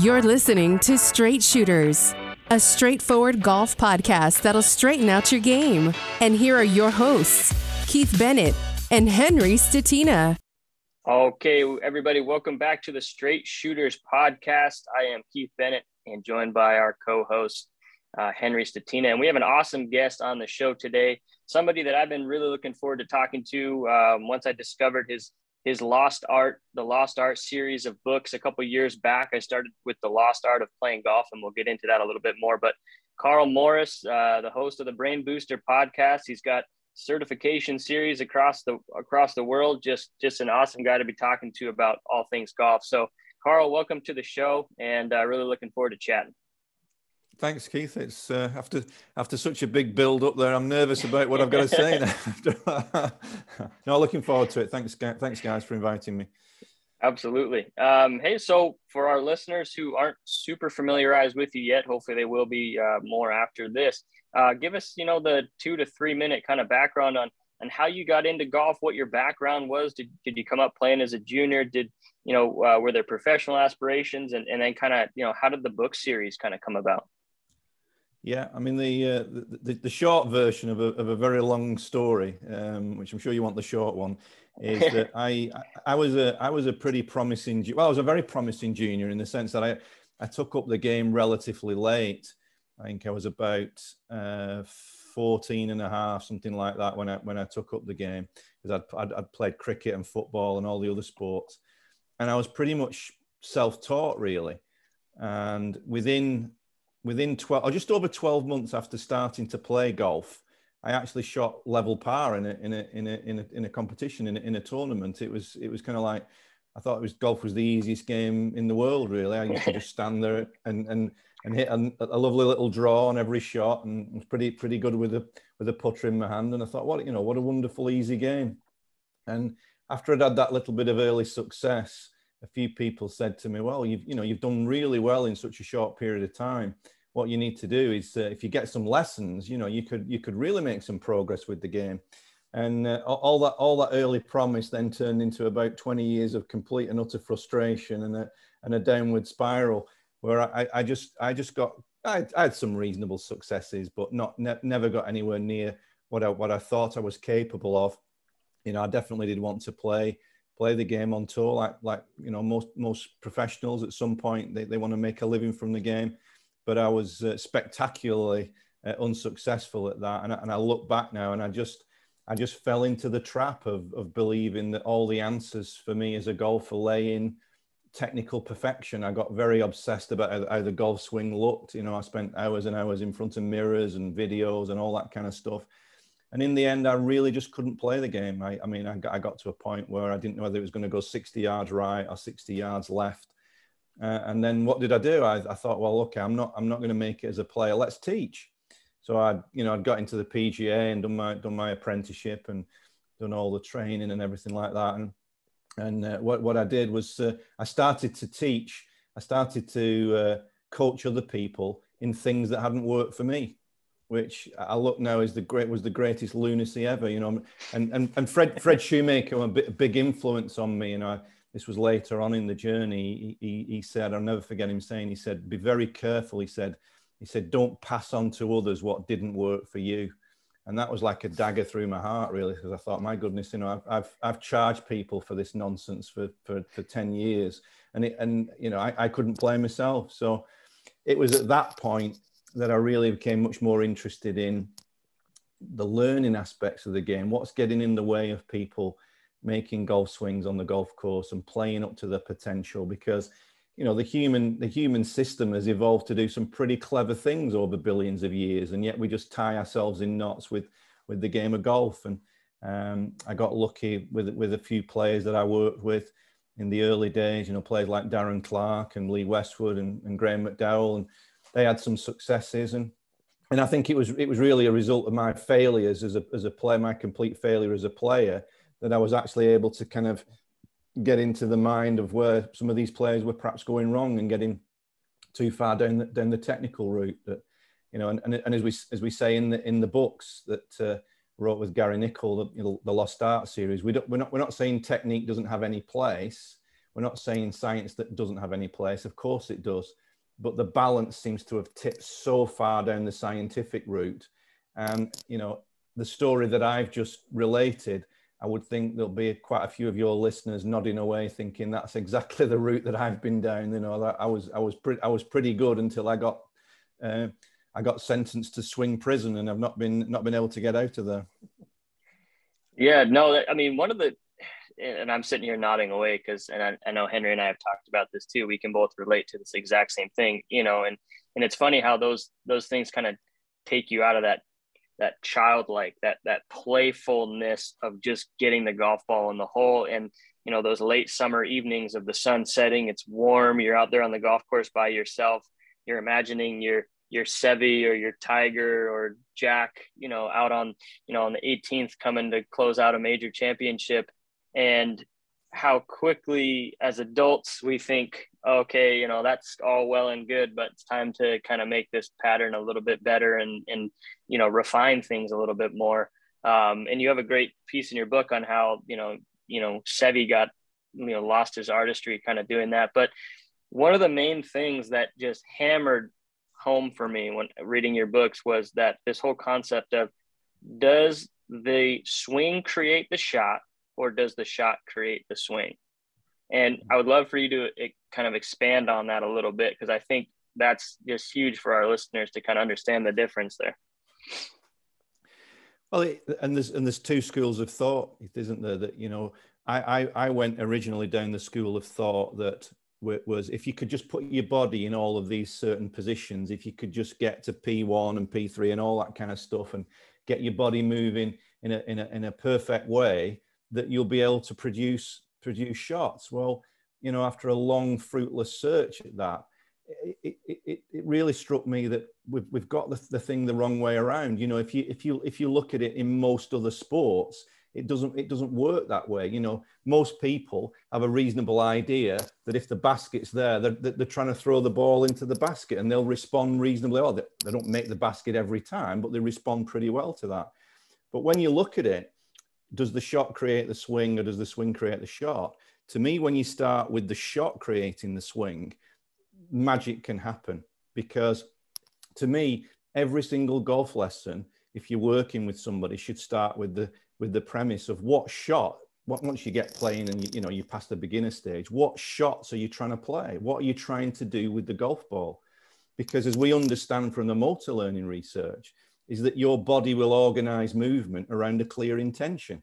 You're listening to Straight Shooters, a straightforward golf podcast that'll straighten out your game. And here are your hosts, Keith Bennett and Henry Statina. Okay, everybody, welcome back to the Straight Shooters podcast. I am Keith Bennett and joined by our co host, uh, Henry Statina. And we have an awesome guest on the show today, somebody that I've been really looking forward to talking to um, once I discovered his his Lost Art, the Lost Art series of books a couple years back. I started with the Lost Art of Playing Golf, and we'll get into that a little bit more. But Karl Morris, uh, the host of the Brain Booster podcast, he's got certification series across the across the world. Just just an awesome guy to be talking to about all things golf. So, Carl, welcome to the show, and uh, really looking forward to chatting. Thanks, Keith. It's uh, after after such a big build up there. I'm nervous about what I've got to say now. no, looking forward to it. Thanks, thanks, guys, for inviting me. Absolutely. Um, hey, so for our listeners who aren't super familiarized with you yet, hopefully they will be uh, more after this. Uh, give us, you know, the two to three minute kind of background on on how you got into golf, what your background was. Did, did you come up playing as a junior? Did you know uh, were there professional aspirations, and and then kind of you know how did the book series kind of come about? Yeah, I mean the, uh, the, the short version of a, of a very long story, um, which I'm sure you want the short one, is that I I was a I was a pretty promising well I was a very promising junior in the sense that I I took up the game relatively late. I think I was about uh, 14 and a half, something like that, when I when I took up the game because I'd, I'd, I'd played cricket and football and all the other sports, and I was pretty much self-taught really, and within within 12 or just over 12 months after starting to play golf, I actually shot level par in a in a in a in a, in a competition in a, in a tournament. It was it was kind of like I thought it was golf was the easiest game in the world. Really, I used to just stand there and and and hit a, a, lovely little draw on every shot, and was pretty pretty good with a with a putter in my hand. And I thought, what you know, what a wonderful easy game. And after I'd had that little bit of early success, a few people said to me, "Well, you've you know you've done really well in such a short period of time." What you need to do is uh, if you get some lessons, you know, you could you could really make some progress with the game. And uh, all that all that early promise then turned into about 20 years of complete and utter frustration and a and a downward spiral where I, I just I just got I, I had some reasonable successes, but not ne- never got anywhere near what I what I thought I was capable of. You know, I definitely did want to play play the game on tour like like you know most most professionals at some point they, they want to make a living from the game but I was uh, spectacularly uh, unsuccessful at that. And, and I look back now and I just, I just fell into the trap of, of believing that all the answers for me as a golfer lay in technical perfection. I got very obsessed about how, how, the golf swing looked. You know, I spent hours and hours in front of mirrors and videos and all that kind of stuff. And in the end, I really just couldn't play the game. I, I mean, I got, I got to a point where I didn't know whether it was going to go 60 yards right or 60 yards left. Uh, and then what did I do? I, I thought, well, okay, I'm not, I'm not going to make it as a player. Let's teach. So I, you know, I'd got into the PGA and done my, done my apprenticeship and done all the training and everything like that. And, and uh, what, what I did was uh, I started to teach. I started to uh, coach other people in things that hadn't worked for me which I look now is the great was the greatest lunacy ever, you know. And and, and Fred Fred Shoemaker was a big influence on me, you know this was later on in the journey. He, he, said, I'll never forget him saying, he said, be very careful. He said, he said, don't pass on to others what didn't work for you. And that was like a dagger through my heart, really, because I thought, my goodness, you know, I've, I've, I've charged people for this nonsense for, for, for 10 years. And, it, and you know, I, I couldn't play myself. So it was at that point that I really became much more interested in the learning aspects of the game, what's getting in the way of people making golf swings on the golf course and playing up to their potential because you know the human the human system has evolved to do some pretty clever things over billions of years and yet we just tie ourselves in knots with with the game of golf. And um, I got lucky with with a few players that I worked with in the early days you know players like Darren Clarke and Lee Westwood and, and Graham McDowell and they had some successes. And and I think it was it was really a result of my failures as a as a player my complete failure as a player that I was actually able to kind of get into the mind of where some of these players were perhaps going wrong and getting too far down the, down the technical route that you know and, and, and as we as we say in the in the books that uh, wrote with Gary Nicol the, you know, the Lost Art series we don't we're not we're not saying technique doesn't have any place we're not saying science that doesn't have any place. Of course it does. But the balance seems to have tipped so far down the scientific route. And, you know, the story that I've just related, I would think there'll be quite a few of your listeners nodding away, thinking that's exactly the route that I've been down. You know, I was I was pretty I was pretty good until I got uh, I got sentenced to swing prison, and I've not been not been able to get out of there. Yeah, no, I mean one of the, and I'm sitting here nodding away because, and I, I know Henry and I have talked about this too. We can both relate to this exact same thing, you know, and and it's funny how those those things kind of take you out of that that childlike that that playfulness of just getting the golf ball in the hole. And you know those late summer evenings of the sun setting it's warm you're out there on the golf course by yourself you're imagining your your Seve or your Tiger or Jack, you know, out on, you know, on the 18th coming to close out a major championship. And how quickly as adults we think, okay, you know, that's all well and good, but it's time to kind of make this pattern a little bit better and, and, you know, refine things a little bit more. Um, and you have a great piece in your book on how, you know, you know, Seve got, you know, lost his artistry kind of doing that. But one of the main things that just hammered home for me when reading your books was that this whole concept of does the swing create the shot or does the shot create the swing? And I would love for you to eh, kind of expand on that a little bit because I think that's just huge for our listeners to kind of understand the difference there. Well, and there's and there's two schools of thought, isn't there? That you know, I I, I went originally down the school of thought that was if you could just put your body in all of these certain positions, if you could just get to P1 and P3 and all that kind of stuff and get your body moving in a, in a, in a perfect way, that you'll be able to produce produce shots. Well, you know, after a long fruitless search at that, it, it, it really struck me that we've, we've got the, the thing the wrong way around. You know, if you if you if you look at it in most other sports, it doesn't it doesn't work that way you know most people have a reasonable idea that if the basket's there they're, they're trying to throw the ball into the basket and they'll respond reasonably well they, they don't make the basket every time but they respond pretty well to that but when you look at it does the shot create the swing or does the swing create the shot? To me when you start with the shot creating the swing magic can happen because to me every single golf lesson if you're working with somebody should start with the with the premise of what shot what once you get playing and you, you know you pass the beginner stage what shots are you trying to play? What are you trying to do with the golf ball? Because as we understand from the motor learning research is that your body will organize movement around a clear intention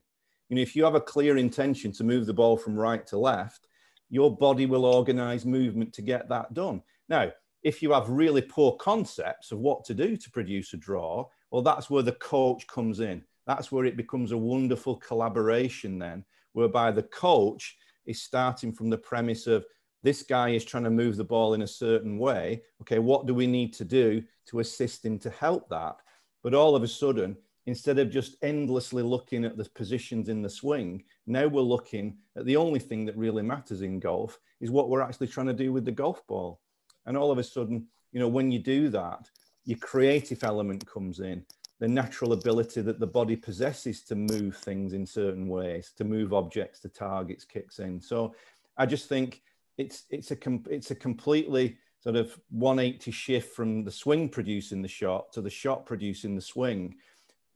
you know if you have a clear intention to move the ball from right to left your body will organize movement to get that done now if you have really poor concepts of what to do to produce a draw well that's where the coach comes in that's where it becomes a wonderful collaboration then, whereby the coach is starting from the premise of this guy is trying to move the ball in a certain way. Okay, what do we need to do to assist him to help that? But all of a sudden, instead of just endlessly looking at the positions in the swing, now we're looking at the only thing that really matters in golf is what we're actually trying to do with the golf ball. And all of a sudden, you know, when you do that, your creative element comes in the natural ability that the body possesses to move things in certain ways, to move objects to targets kicks in. So I just think it's it's a it's a completely sort of 180 shift from the swing producing the shot to the shot producing the swing.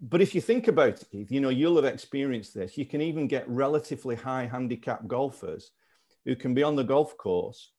But if you think about it, you know, you'll have experienced this. You can even get relatively high handicap golfers who can be on the golf course,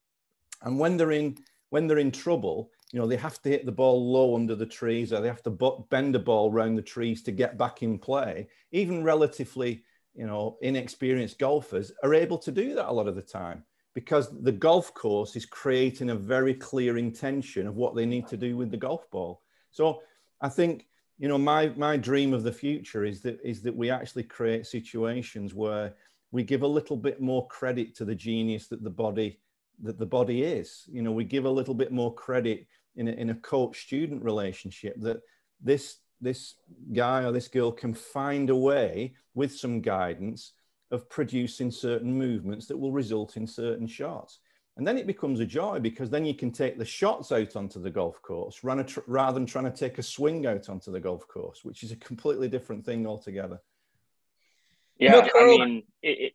and when they're in when they're in trouble, you know, they have to hit the ball low under the trees or they have to bend the ball around the trees to get back in play. Even relatively, you know, inexperienced golfers are able to do that a lot of the time because the golf course is creating a very clear intention of what they need to do with the golf ball. So I think, you know, my, my dream of the future is that, is that we actually create situations where we give a little bit more credit to the genius that the body that the body is. You know, we give a little bit more credit in a, in a coach student relationship that this this guy or this girl can find a way with some guidance of producing certain movements that will result in certain shots. And then it becomes a joy because then you can take the shots out onto the golf course tr- rather than trying to take a swing out onto the golf course, which is a completely different thing altogether. Yeah, I mean, it, it,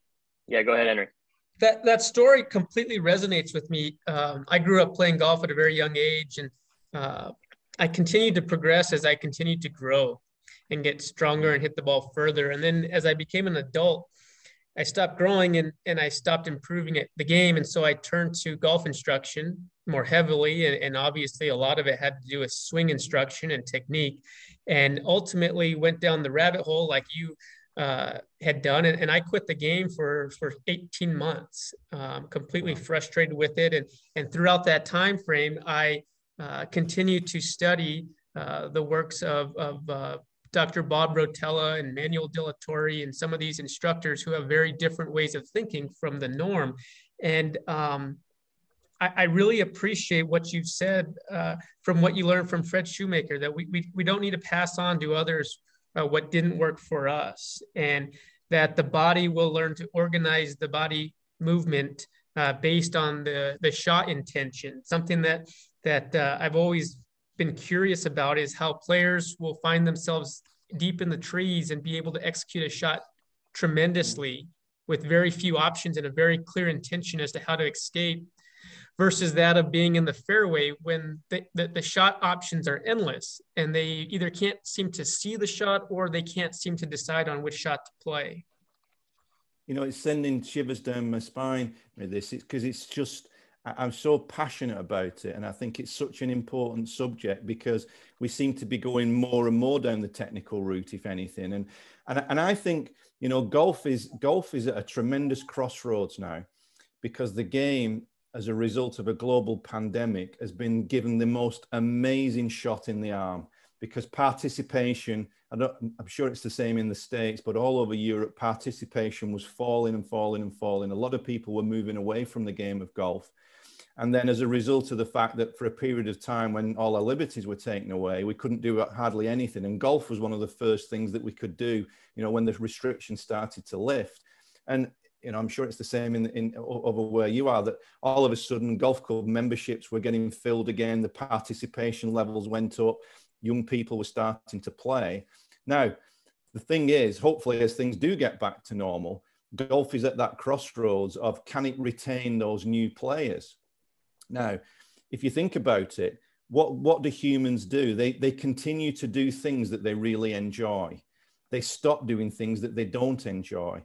yeah, go ahead, Henry. that that story completely resonates with me. Um, I grew up playing golf at a very young age, and uh, I continued to progress as I continued to grow and get stronger and hit the ball further. And then as I became an adult, I stopped growing and, and I stopped improving at the game. And so I turned to golf instruction more heavily. And, and obviously, a lot of it had to do with swing instruction and technique. And ultimately, went down the rabbit hole like you uh, had done. And, and, I quit the game for, for 18 months, um, completely wow. frustrated with it. And, and throughout that time frame, I uh, continued to study uh, the works of, of uh, Dr. Bob Rotella and Manuel de la Torre and some of these instructors who have very different ways of thinking from the norm. And um, I, I, really appreciate what you've said uh, from what you learned from Fred Shoemaker that we, we, we don't need to pass on to others uh, what didn't work for us and that the body will learn to organize the body movement uh, based on the, the shot intention. Something that, that uh, I've always been curious about is how players will find themselves deep in the trees and be able to execute a shot tremendously with very few options and a very clear intention as to how to escape versus that of being in the fairway when the, the, the, shot options are endless and they either can't seem to see the shot or they can't seem to decide on which shot to play. You know, it's sending shivers down my spine with this because it's just I'm so passionate about it, and I think it's such an important subject because we seem to be going more and more down the technical route, if anything. And and and I think you know golf is golf is at a tremendous crossroads now because the game, as a result of a global pandemic, has been given the most amazing shot in the arm because participation. I I'm sure it's the same in the States, but all over Europe, participation was falling and falling and falling. A lot of people were moving away from the game of golf and then, as a result of the fact that for a period of time when all our liberties were taken away, we couldn't do hardly anything. And golf was one of the first things that we could do, you know, when the restrictions started to lift. And, you know, I'm sure it's the same in, in over where you are that all of a sudden golf club memberships were getting filled again, the participation levels went up, young people were starting to play. Now, the thing is, hopefully, as things do get back to normal, golf is at that crossroads of can it retain those new players? Now, if you think about it, what, what do humans do? They, they continue to do things that they really enjoy. They stop doing things that they don't enjoy.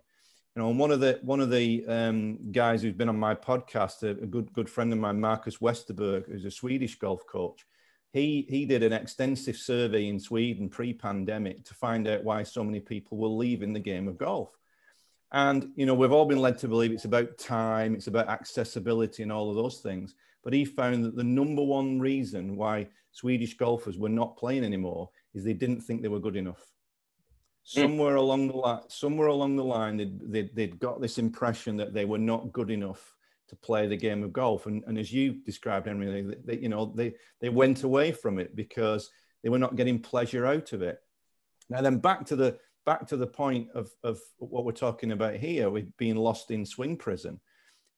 You know, and one of the one of the um, guys who's been on my podcast, a, a, good good friend of mine, Marcus Westerberg, who's a Swedish golf coach, he he did an extensive survey in Sweden pre-pandemic to find out why so many people were leaving the game of golf. And you know, we've all been led to believe it's about time, it's about accessibility, and all of those things. But he found that the number one reason why Swedish golfers were not playing anymore is they didn't think they were good enough. Hmm. Somewhere mm. along the line, somewhere along the line, they'd, they'd, they'd, got this impression that they were not good enough to play the game of golf. And, and as you described, Henry, they, they, you know, they, they went away from it because they were not getting pleasure out of it. Now then back to the back to the point of, of what we're talking about here with being lost in swing prison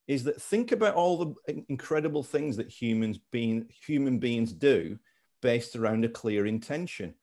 is that think about all the incredible things that humans being human beings do based around a clear intention.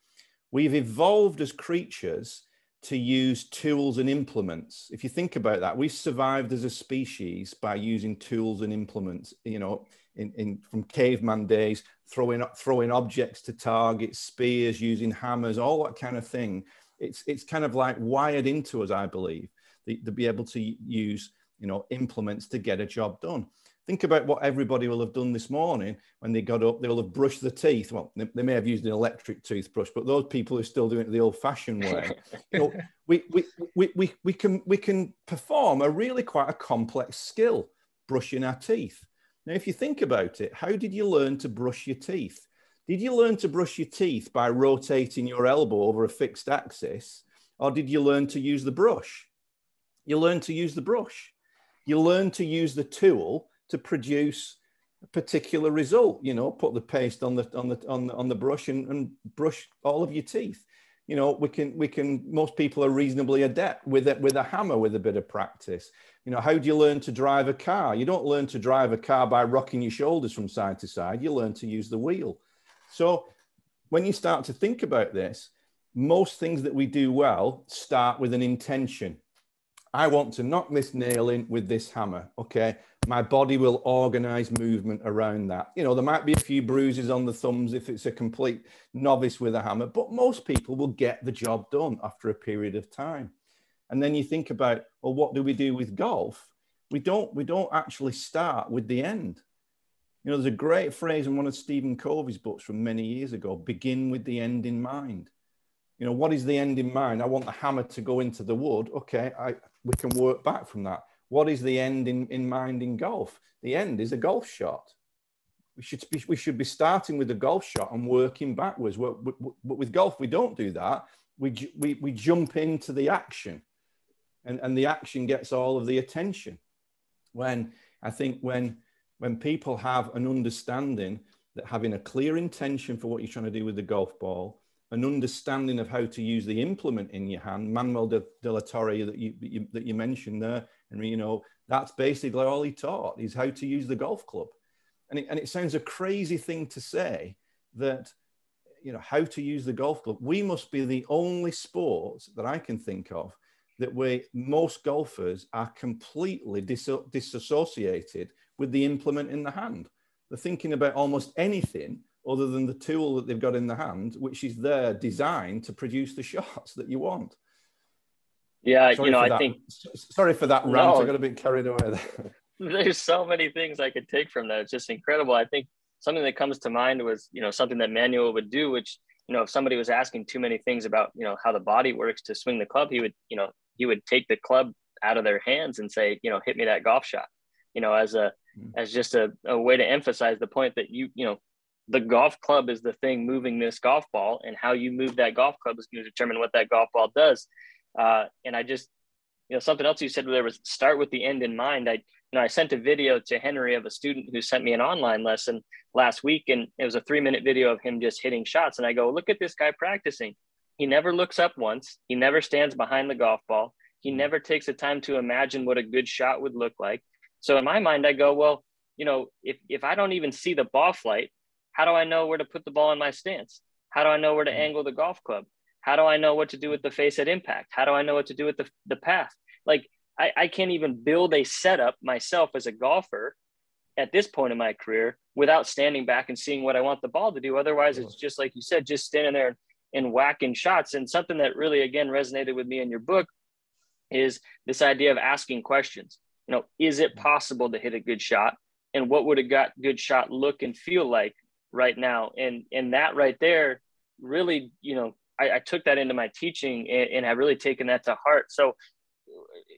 We've evolved as creatures to use tools and implements. If you think about that, we've survived as a species by using tools and implements, you know, in, in from caveman days, throwing throwing objects to target, spears, using hammers, all that kind of thing. It's it's kind of like wired into us, I believe, to be able to use you know, implements to get a job done. Think about what everybody will have done this morning when they got up. They will have brushed their teeth. Well, they, they may have used an electric toothbrush, but those people are still doing it the old-fashioned way. you know, we, we, we, we, we, can, we can perform a really quite a complex skill, brushing our teeth. Now, if you think about it, how did you learn to brush your teeth? Did you learn to brush your teeth by rotating your elbow over a fixed axis? Or did you learn to use the brush? You learn to use the brush you learn to use the tool to produce a particular result. You know, put the paste on the on the on the, on the brush and, and brush all of your teeth. You know, we can we can. Most people are reasonably adept with it with a hammer with a bit of practice. You know, how do you learn to drive a car? You don't learn to drive a car by rocking your shoulders from side to side. You learn to use the wheel. So when you start to think about this, most things that we do well start with an intention I want to knock this nail in with this hammer. Okay. My body will organize movement around that. You know, there might be a few bruises on the thumbs if it's a complete novice with a hammer, but most people will get the job done after a period of time. And then you think about, well, what do we do with golf? We don't, we don't actually start with the end. You know, there's a great phrase in one of Stephen Covey's books from many years ago begin with the end in mind. You know, what is the end in mind? I want the hammer to go into the wood. Okay, I, we can work back from that. What is the end in, in mind in golf? The end is a golf shot. We should be, we should be starting with a golf shot and working backwards. But with golf, we don't do that. We, we, we jump into the action and, and the action gets all of the attention. When I think when, when people have an understanding that having a clear intention for what you're trying to do with the golf ball, an understanding of how to use the implement in your hand. Manuel de, de la Torre that you, you, that you mentioned there, and you know that's basically all he taught is how to use the golf club. And it, and it sounds a crazy thing to say that you know how to use the golf club. We must be the only sport that I can think of that we most golfers are completely dis- disassociated with the implement in the hand. They're thinking about almost anything other than the tool that they've got in the hand, which is there designed to produce the shots that you want. Yeah, sorry you know, I think. Sorry for that rant. No, I got a bit carried away there. There's so many things I could take from that. It's just incredible. I think something that comes to mind was, you know, something that Manuel would do, which, you know, if somebody was asking too many things about, you know, how the body works to swing the club, he would, you know, he would take the club out of their hands and say, you know, hit me that golf shot, you know, as a, mm. as just a, a way to emphasize the point that you, you know, the golf club is the thing moving this golf ball and how you move that golf club is going to determine what that golf ball does. Uh, and i just you know something else you said there was start with the end in mind. I you know i sent a video to henry of a student who sent me an online lesson last week and it was a three minute video of him just hitting shots. And i go look at this guy practicing. He never looks up once. He never stands behind the golf ball. He never takes the time to imagine what a good shot would look like. So in my mind i go well you know if, if i don't even see the ball flight how do I know where to put the ball in my stance? How do I know where to mm-hmm. angle the golf club? How do I know what to do with the face at impact? How do I know what to do with the, the path? Like I, I can't even build a setup myself as a golfer at this point in my career without standing back and seeing what I want the ball to do. Otherwise, it's just like you said, just standing there and whacking shots. And something that really, again, resonated with me in your book is this idea of asking questions. You know, is it possible to hit a good shot? And what would a good shot look and feel like right now. And and that right there really you know i, I took that into my teaching and, and i've really taken that to heart. So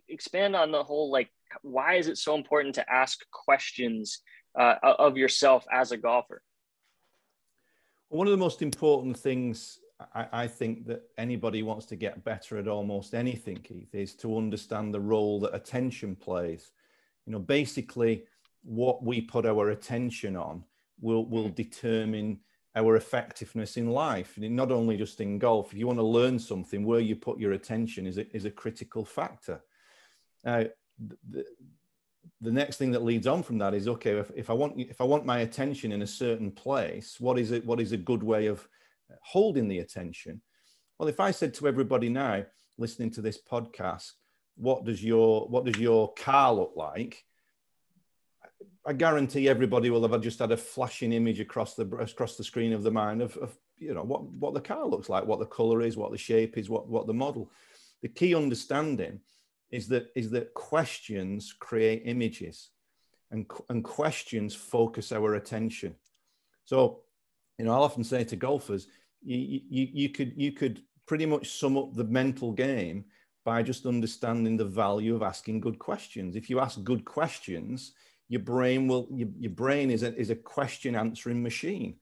expand on the whole like why is it so important to ask questions uh, of yourself as a golfer? One of the most important things I, I, think that anybody wants to get better at almost anything keith is to understand the role that attention plays. You know basically what we put our attention on will will determine our effectiveness in life not only just in golf. If you want to learn something where you put your attention is a, is a critical factor. Now the, the next thing that leads on from that is okay if, if i want if i want my attention in a certain place what is it what is a good way of holding the attention? Well if i said to everybody now listening to this podcast what does your what does your car look like I guarantee everybody will have just had a flashing image across the across the screen of the mind of, of you know what what the car looks like, what the color is, what the shape is, what what the model. The key understanding is that is that questions create images, and and questions focus our attention. So, you know, I'll often say to golfers, you you, you could you could pretty much sum up the mental game by just understanding the value of asking good questions. If you ask good questions, your brain will your, your brain is a, is a question answering machine.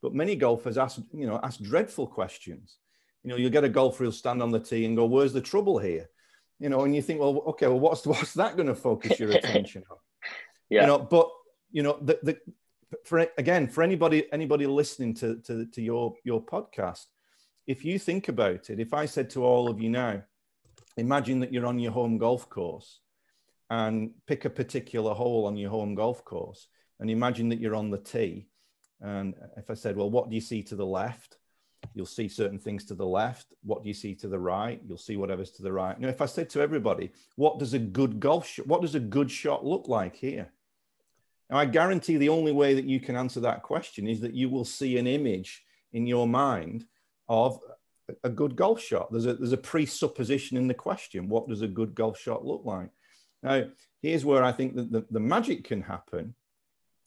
But many golfers ask you know ask dreadful questions. You know you'll get a golfer who'll stand on the tee and go where's the trouble here? You know and you think well okay well what's what's that going to focus your attention on? Yeah. you know but you know the, the for again for anybody anybody listening to, to to your your podcast if you think about it if i said to all of you now imagine that you're on your home golf course and pick a particular hole on your home golf course and imagine that you're on the tee. And if I said, well, what do you see to the left? You'll see certain things to the left. What do you see to the right? You'll see whatever's to the right. Now, if I said to everybody, what does a good golf what does a good shot look like here? Now, I guarantee the only way that you can answer that question is that you will see an image in your mind of a good golf shot. There's a, there's a presupposition in the question. What does a good golf shot look like? Now, here's where I think that the, the magic can happen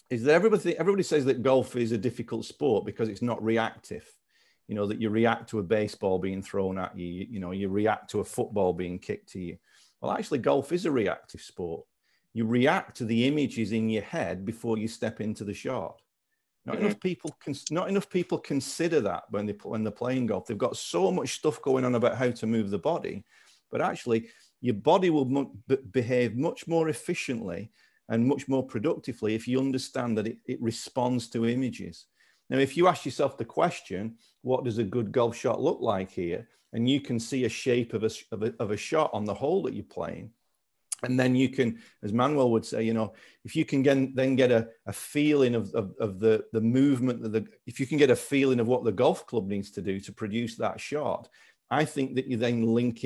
is that everybody, everybody says that golf is a difficult sport because it's not reactive. You know, that you react to a baseball being thrown at you, you, you know, you react to a football being kicked to you. Well, actually, golf is a reactive sport. You react to the images in your head before you step into the shot. Not mm-hmm. enough people can, not enough people consider that when they when they're playing golf. They've got so much stuff going on about how to move the body, but actually, your body will behave much more efficiently and much more productively if you understand that it, it responds to images. Now, if you ask yourself the question, what does a good golf shot look like here? And you can see a shape of a, of a, of a shot on the hole that you're playing, and then you can as manuel would say you know if you can get, then get a, a feeling of, of, of, the, the movement of the if you can get a feeling of what the golf club needs to do to produce that shot i think that you then link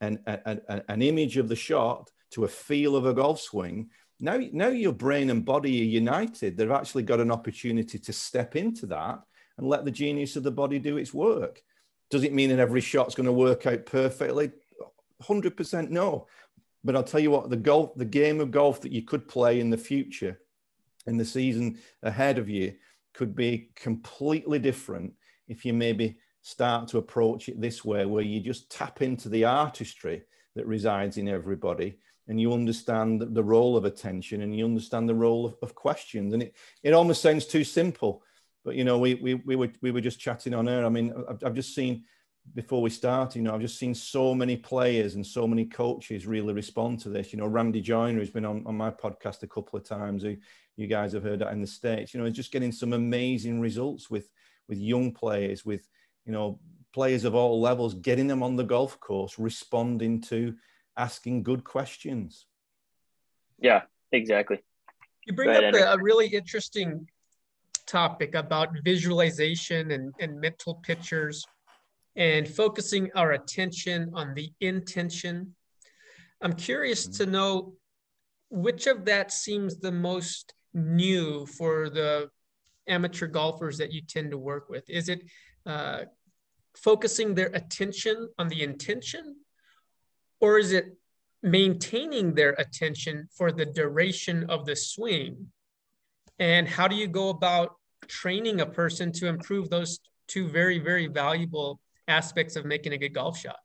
an, an, an image of the shot to a feel of a golf swing now, now your brain and body are united. They've actually got an opportunity to step into that and let the genius of the body do its work. Does it mean that every shot's going to work out perfectly? 100% no. But I'll tell you what, the golf, the game of golf that you could play in the future, in the season ahead of you, could be completely different if you maybe start to approach it this way, where you just tap into the artistry that resides in everybody and you understand the role of attention and you understand the role of, of questions. And it, it almost sounds too simple, but you know, we, we, we, were, we were just chatting on air. I mean, I've, I've just seen before we start, you know, I've just seen so many players and so many coaches really respond to this. You know, Randy Joyner has been on, on my podcast a couple of times, who you guys have heard that in the States, you know, is just getting some amazing results with with young players, with, you know, players of all levels, getting them on the golf course, responding to asking good questions. Yeah, exactly. You bring ahead, up a really interesting topic about visualization and, and mental pictures and focusing our attention on the intention. I'm curious mm-hmm. to know which of that seems the most new for the amateur golfers that you tend to work with. Is it uh, focusing their attention on the intention, or is it maintaining their attention for the duration of the swing? And how do you go about training a person to improve those two very, very valuable aspects of making a good golf shot?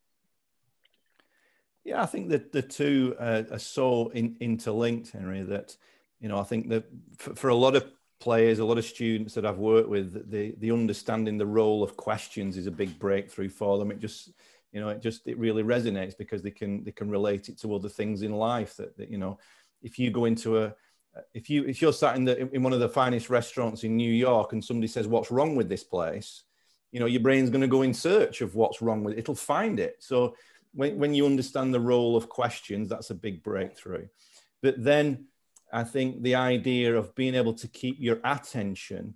Yeah, I think that the two uh, are so in, interlinked, Henry, that, you know, I think that for, for, a lot of players, a lot of students that I've worked with, the, the understanding the role of questions is a big breakthrough for them. It just, you know, it just, it really resonates because they can, they can relate it to other things in life that, that you know, if you go into a, if you, if you're sat in the, in one of the finest restaurants in New York and somebody says, what's wrong with this place? you know your brain's going to go in search of what's wrong with it it'll find it so when, when you understand the role of questions that's a big breakthrough but then i think the idea of being able to keep your attention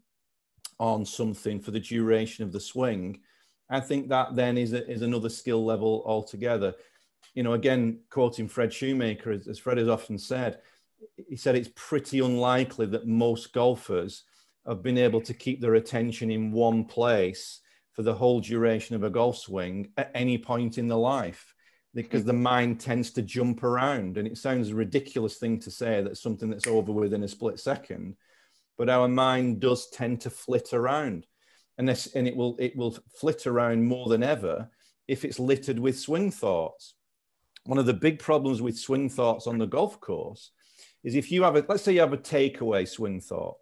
on something for the duration of the swing i think that then is, a, is another skill level altogether. You know again quoting fred shoemaker as, as fred has often said he said it's pretty unlikely that most golfers have been able to keep their attention in one place for the whole duration of a golf swing at any point in the life because the mind tends to jump around and it sounds a ridiculous thing to say that something that's over within a split second but our mind does tend to flit around and this and it will it will flit around more than ever if it's littered with swing thoughts one of the big problems with swing thoughts on the golf course is if you have a let's say you have a takeaway swing thought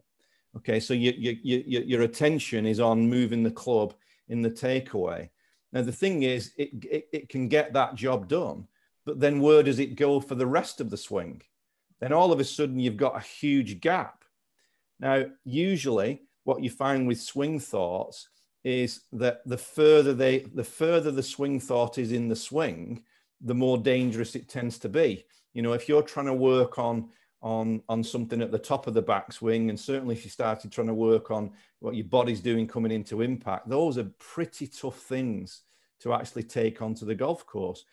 okay so you, you, you, your attention is on moving the club in the takeaway. Now, the thing is, it, it, it can get that job done, but then where does it go for the rest of the swing? Then all of a sudden, you've got a huge gap. Now, usually, what you find with swing thoughts is that the further they the further the swing thought is in the swing the more dangerous it tends to be you know if you're trying to work on on on something at the top of the backswing, and certainly if you started trying to work on what your body's doing coming into impact, those are pretty tough things to actually take onto the golf course.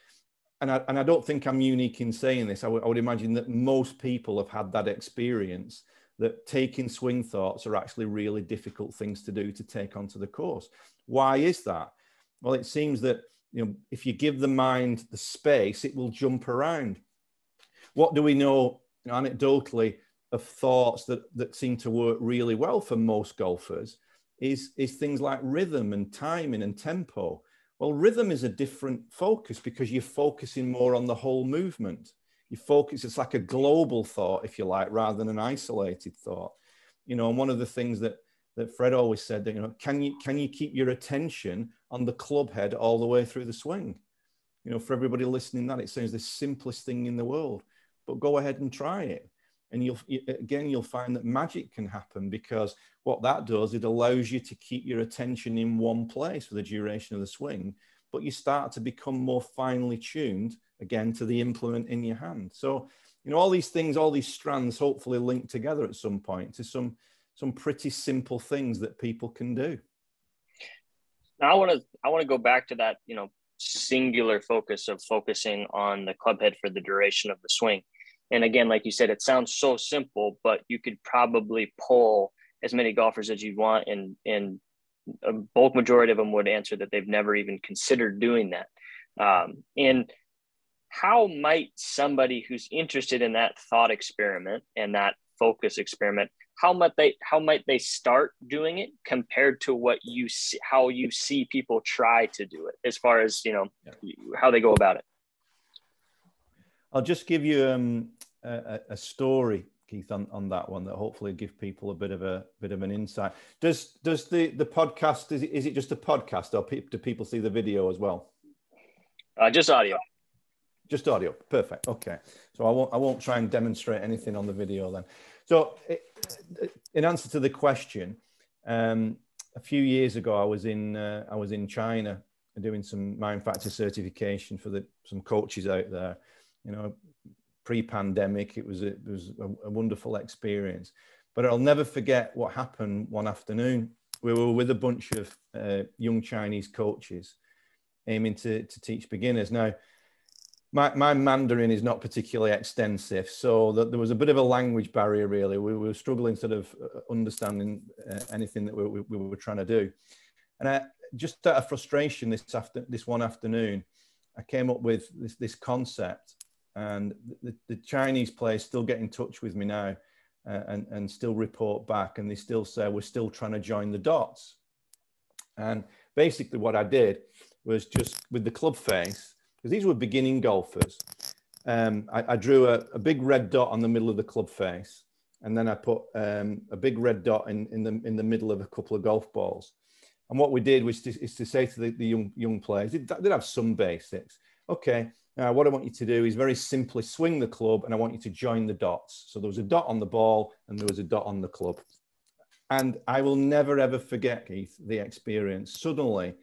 And I, and I don't think I'm unique in saying this. I, I would imagine that most people have had that experience that taking swing thoughts are actually really difficult things to do to take onto the course. Why is that? Well, it seems that you know if you give the mind the space, it will jump around. What do we know anecdotally of thoughts that that seem to work really well for most golfers? Is is things like rhythm and timing and tempo. Well, rhythm is a different focus because you're focusing more on the whole movement you focus it's like a global thought if you like rather than an isolated thought you know and one of the things that that fred always said that you know can you can you keep your attention on the club head all the way through the swing you know for everybody listening that it sounds the simplest thing in the world but go ahead and try it and you'll again you'll find that magic can happen because what that does it allows you to keep your attention in one place for the duration of the swing but you start to become more finely tuned again to the implement in your hand. So, you know, all these things, all these strands hopefully link together at some point to some some pretty simple things that people can do. Now I want to I want to go back to that, you know, singular focus of focusing on the club head for the duration of the swing. And again, like you said, it sounds so simple, but you could probably pull as many golfers as you want, and and a bulk majority of them would answer that they've never even considered doing that. Um, and how might somebody who's interested in that thought experiment and that focus experiment how might they how might they start doing it compared to what you see how you see people try to do it as far as you know how they go about it i'll just give you um, a, a, story keith on, on that one that hopefully give people a bit of a bit of an insight does does the the podcast is it, is it just a podcast or do people see the video as well uh, just audio just audio. Perfect. Okay. So I won't I won't try and demonstrate anything on the video then. So in answer to the question, um, a few years ago I was in uh, I was in China doing some mind factor certification for the some coaches out there. You know, pre-pandemic, it was a, it was a, a wonderful experience. But I'll never forget what happened one afternoon. We were with a bunch of uh, young Chinese coaches aiming to, to teach beginners. Now, my, my Mandarin is not particularly extensive, so that there was a bit of a language barrier. Really, we were struggling sort of uh, understanding uh, anything that we, we, we, were trying to do. And I, just out of frustration, this after this one afternoon, I came up with this this concept, and the, the Chinese players still get in touch with me now, uh, and and still report back, and they still say we're still trying to join the dots. And basically, what I did was just with the club face because these were beginning golfers. Um, I, I, drew a, a, big red dot on the middle of the club face, and then I put um, a big red dot in, in, the, in the middle of a couple of golf balls. And what we did was to, is to say to the, the young, young players, they did have some basics. Okay, now what I want you to do is very simply swing the club, and I want you to join the dots. So there was a dot on the ball, and there was a dot on the club. And I will never ever forget, Keith, the experience. Suddenly,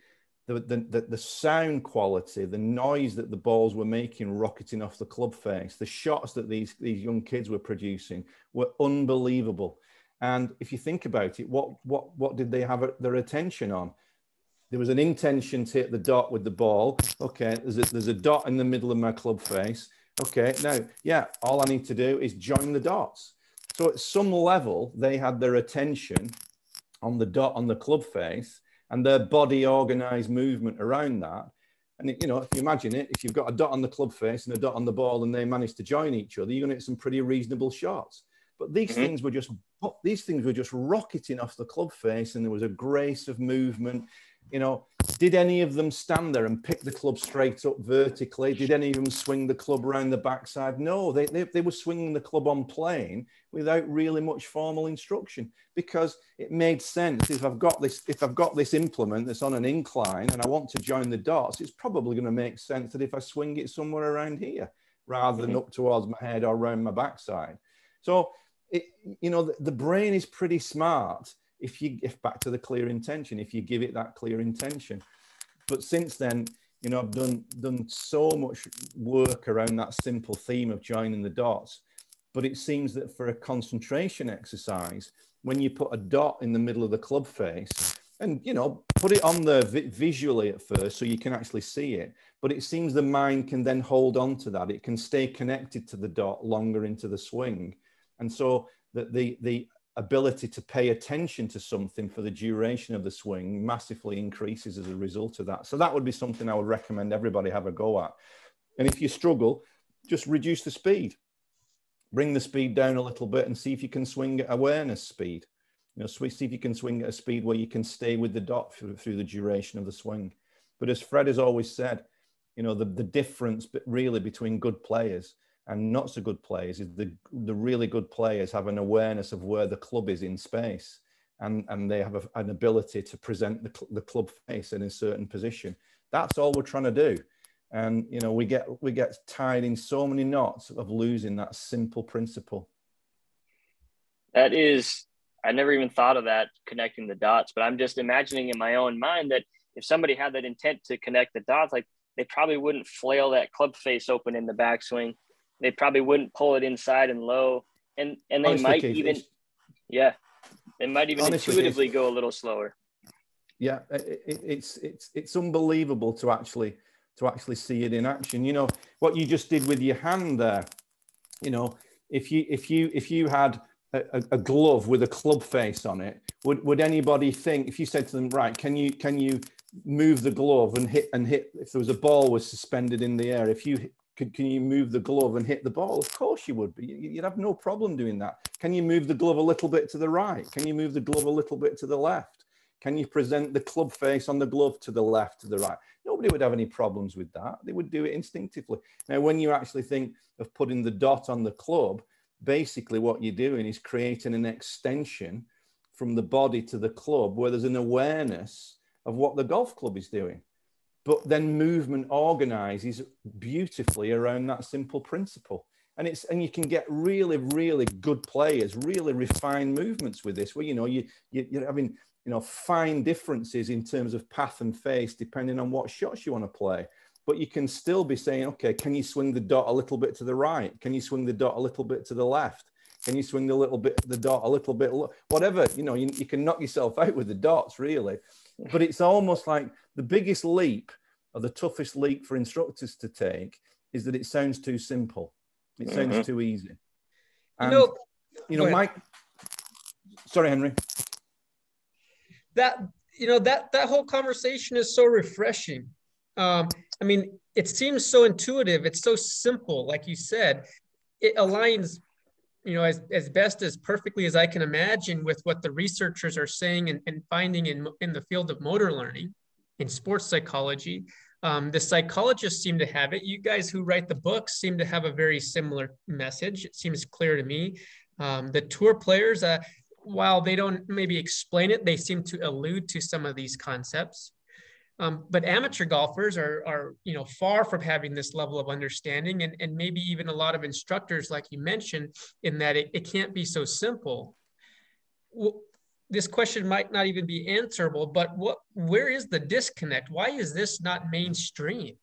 the, the, the, sound quality, the noise that the balls were making rocketing off the club face, the shots that these, these young kids were producing were unbelievable. And if you think about it, what, what, what did they have their attention on? There was an intention to hit the dot with the ball. Okay, there's a, there's a dot in the middle of my club face. Okay, now, yeah, all I need to do is join the dots. So at some level, they had their attention on the dot on the club face and their body organized movement around that. And you know, if you imagine it, if you've got a dot on the club face and a dot on the ball, and they manage to join each other, you're going to get some pretty reasonable shots. But these mm-hmm. things were just these things were just rocketing off the club face, and there was a grace of movement you know, did any of them stand there and pick the club straight up vertically? Did any of them swing the club around the backside? No, they, they, they were swinging the club on plane without really much formal instruction because it made sense. If I've got this, if I've got this implement that's on an incline and I want to join the dots, it's probably going to make sense that if I swing it somewhere around here rather than mm-hmm. up towards my head or around my backside. So, it, you know, the, the brain is pretty smart if you if back to the clear intention if you give it that clear intention. But since then you know i've done done so much work around that simple theme of joining the dots. But it seems that for a concentration exercise, when you put a dot in the middle of the club face, and you know put it on there vi- visually at first so you can actually see it but it seems the mind can then hold on to that. It can stay connected to the dot longer into the swing. And so that the the ability to pay attention to something for the duration of the swing massively increases as a result of that. So that would be something i would recommend everybody have a go at. And if you struggle just reduce the speed. Bring the speed down a little bit and see if you can swing at awareness speed. You know, see if you can swing at a speed where you can stay with the dot through, the duration of the swing. But as Fred has always said, you know, the, the difference really between good players and not so good players is the, the really good players have an awareness of where the club is in space and, and they have a, an ability to present the, the club face in a certain position. That's all we're trying to do. And, you know, we get, we get tied in so many knots of losing that simple principle. That is I never even thought of that connecting the dots, but I'm just imagining in my own mind that if somebody had that intent to connect the dots, like they probably wouldn't flail that club face open in the backswing. They probably wouldn't pull it inside and low, and and they Honestly, might even, yeah, they might even Honestly, intuitively go a little slower. Yeah, it, it's it's it's unbelievable to actually to actually see it in action. You know what you just did with your hand there. You know, if you if you if you had a, a, glove with a club face on it, would, would anybody think if you said to them, right, can you can you move the glove and hit and hit if there was a ball was suspended in the air, if you could, can you move the glove and hit the ball? Of course you would be. You'd have no problem doing that. Can you move the glove a little bit to the right? Can you move the glove a little bit to the left? Can you present the club face on the glove to the left, to the right? Nobody would have any problems with that. They would do it instinctively. Now, when you actually think of putting the dot on the club, basically what you're doing is creating an extension from the body to the club where there's an awareness of what the golf club is doing. But then movement organizes beautifully around that simple principle. And it's and you can get really, really good players, really refined movements with this, where you know you, you you're having you know fine differences in terms of path and face depending on what shots you want to play but you can still be saying, okay, can you swing the dot a little bit to the right? Can you swing the dot a little bit to the left? Can you swing the little bit the dot a little bit whatever? You know, you, you can knock yourself out with the dots really, but it's almost like the biggest leap or the toughest leap for instructors to take is that it sounds too simple. It sounds mm-hmm. too easy. And, you know, you know, Mike. Sorry, Henry. That you know that that whole conversation is so refreshing um, I mean, it seems so intuitive. It's so simple, like you said. It aligns, you know, as, as best as perfectly as I can imagine with what the researchers are saying and, and finding in, in the field of motor learning, in sports psychology. Um, the psychologists seem to have it. You guys who write the books seem to have a very similar message. It seems clear to me. Um, the tour players, uh, while they don't maybe explain it, they seem to allude to some of these concepts. Um, but amateur golfers are, are, you know, far from having this level of understanding, and, and maybe even a lot of instructors, like you mentioned, in that it, it can't be so simple. Well, this question might not even be answerable, but what, where is the disconnect? Why is this not mainstream?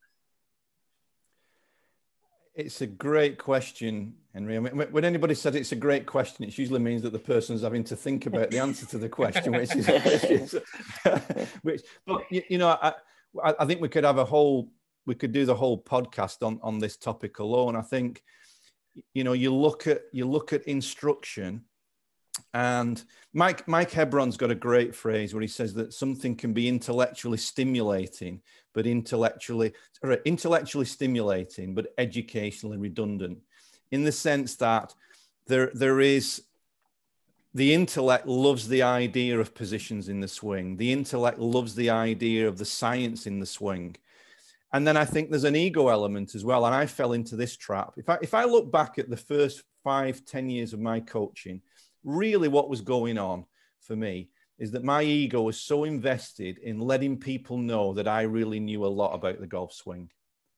It's a great question, Henry. When anybody says it's a great question, it usually means that the person's having to think about the answer to the question, which is, which, but you know, I, I think we could have a whole, we could do the whole podcast on on this topic alone. I think, you know, you look at you look at instruction and Mike Mike Hebron's got a great phrase where he says that something can be intellectually stimulating, but intellectually intellectually stimulating, but educationally redundant, in the sense that there there is the intellect loves the idea of positions in the swing. The intellect loves the idea of the science in the swing. And then I think there's an ego element as well. And I fell into this trap. If I if I look back at the first five, ten years of my coaching, really what was going on for me is that my ego was so invested in letting people know that I really knew a lot about the golf swing.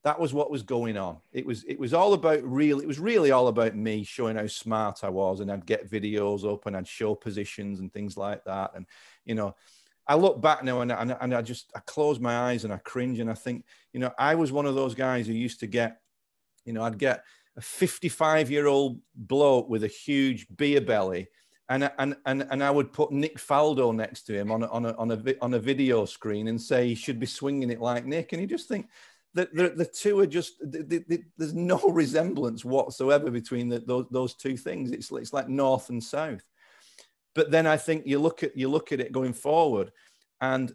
That was what was going on. It was it was all about real. It was really all about me showing how smart I was, and I'd get videos up and I'd show positions and things like that. And you know, I look back now and, and, and I just I close my eyes and I cringe and I think, you know, I was one of those guys who used to get, you know, I'd get a 55 year old bloke with a huge beer belly and and and, and I would put Nick Faldo next to him on a, on a on a on a video screen and say he should be swinging it like Nick, and you just think that the, the two are just the, the, there's no resemblance whatsoever between the, those those two things. It's it's like north and south. But then I think you look at you look at it going forward, and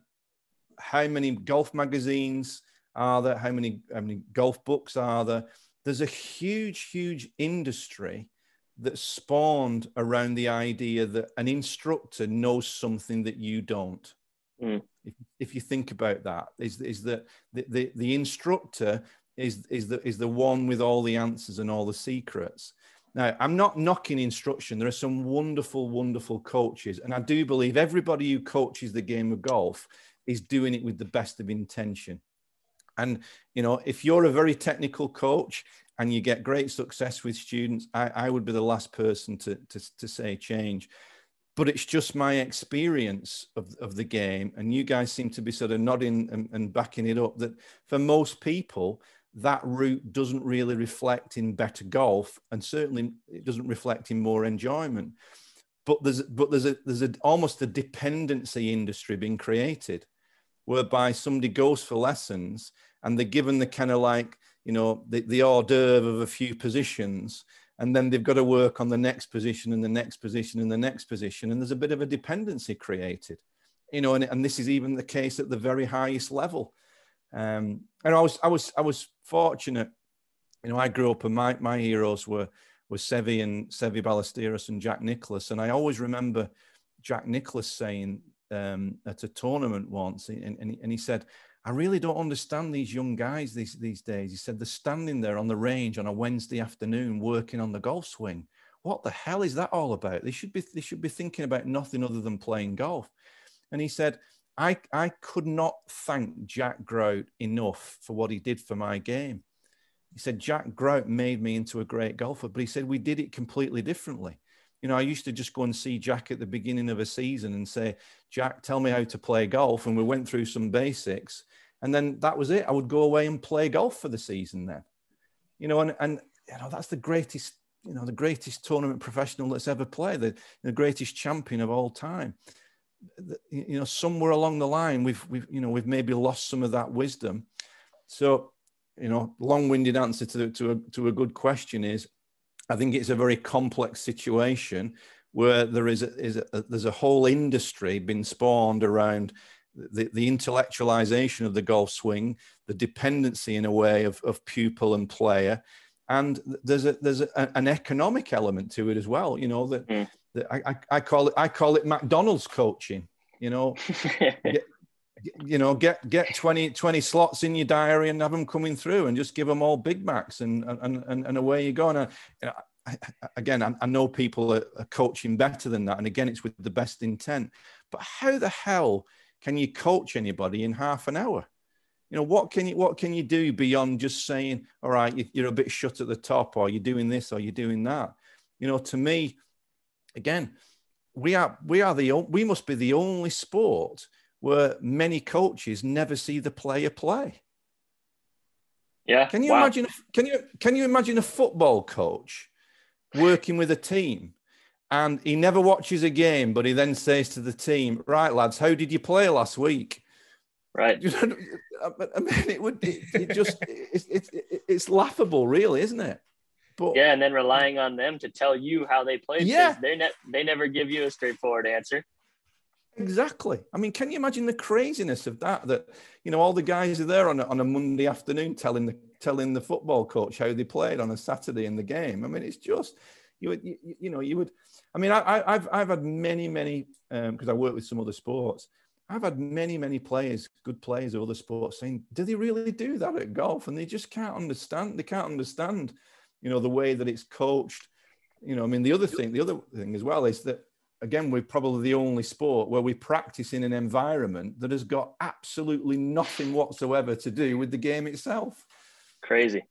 how many golf magazines are there? How many how many golf books are there? There's a huge huge industry that spawned around the idea that an instructor knows something that you don't. Mm. If, if you think about that, is, is that the, the, the instructor is, is, the, is the one with all the answers and all the secrets. Now, I'm not knocking instruction. There are some wonderful, wonderful coaches. And I do believe everybody who coaches the game of golf is doing it with the best of intention. And, you know, if you're a very technical coach and you get great success with students, I, I would be the last person to, to, to say change. But it's just my experience of, of the game. And you guys seem to be sort of nodding and, and backing it up that for most people, that route doesn't really reflect in better golf. And certainly it doesn't reflect in more enjoyment. But there's, but there's, a, there's a, almost a dependency industry being created whereby somebody goes for lessons and they're given the kind of like you know, the, the hors d'oeuvre of a few positions. And then they've got to work on the next position and the next position and the next position. And there's a bit of a dependency created, you know, and, and this is even the case at the very highest level. Um, and I was, I was, I was fortunate, you know, I grew up and my, my heroes were, were Seve and Seve Ballesteros and Jack Nicklaus And I always remember Jack Nicklaus saying um, at a tournament once, and, and, and he said, I really don't understand these young guys these, these days. He said they're standing there on the range on a Wednesday afternoon working on the golf swing. What the hell is that all about? They should be they should be thinking about nothing other than playing golf. And he said, I, I could not thank Jack Grout enough for what he did for my game. He said, Jack Grout made me into a great golfer, but he said we did it completely differently. You know, I used to just go and see Jack at the beginning of a season and say, Jack, tell me how to play golf. And we went through some basics. And then that was it. I would go away and play golf for the season then. You know, and, and you know, that's the greatest, you know, the greatest tournament professional that's ever played, the, the greatest champion of all time. You know, somewhere along the line, we've, we've, you know, we've maybe lost some of that wisdom. So, you know, long-winded answer to, to, a, to a good question is I think it's a very complex situation where there is a, is a, there's a whole industry been spawned around the, the intellectualization of the golf swing, the dependency in a way of, of pupil and player, and there's a there's a, an economic element to it as well. You know that, mm. that I, I call it I call it McDonald's coaching. You know, get, you know get get 20, 20 slots in your diary and have them coming through and just give them all big macs and and and, and away you go and I, I, again I, I, know people are, are, coaching better than that and again it's with the best intent but how the hell can you coach anybody in half an hour you know what can you what can you do beyond just saying all right you're a bit shut at the top or you're doing this or you're doing that you know to me again we are we are the we must be the only sport where many coaches never see the player play. Yeah. Can you wow. imagine? Can you can you imagine a football coach working with a team, and he never watches a game, but he then says to the team, "Right, lads, how did you play last week?" Right. You know, I mean, it would. It, it just. It's, it's it's laughable, really, isn't it? But yeah, and then relying on them to tell you how they played. Yeah. They ne- they never give you a straightforward answer. Exactly. I mean, can you imagine the craziness of that? That you know, all the guys are there on a, on a Monday afternoon telling the telling the football coach how they played on a Saturday in the game. I mean, it's just you would you, you know you would. I mean, I, have I've had many many because um, I work with some other sports. I've had many many players, good players of other sports, saying, "Do they really do that at golf?" And they just can't understand. They can't understand, you know, the way that it's coached. You know, I mean, the other thing, the other thing as well is that again, we're probably the only sport where we practice in an environment that has got absolutely nothing whatsoever to do with the game itself. Crazy.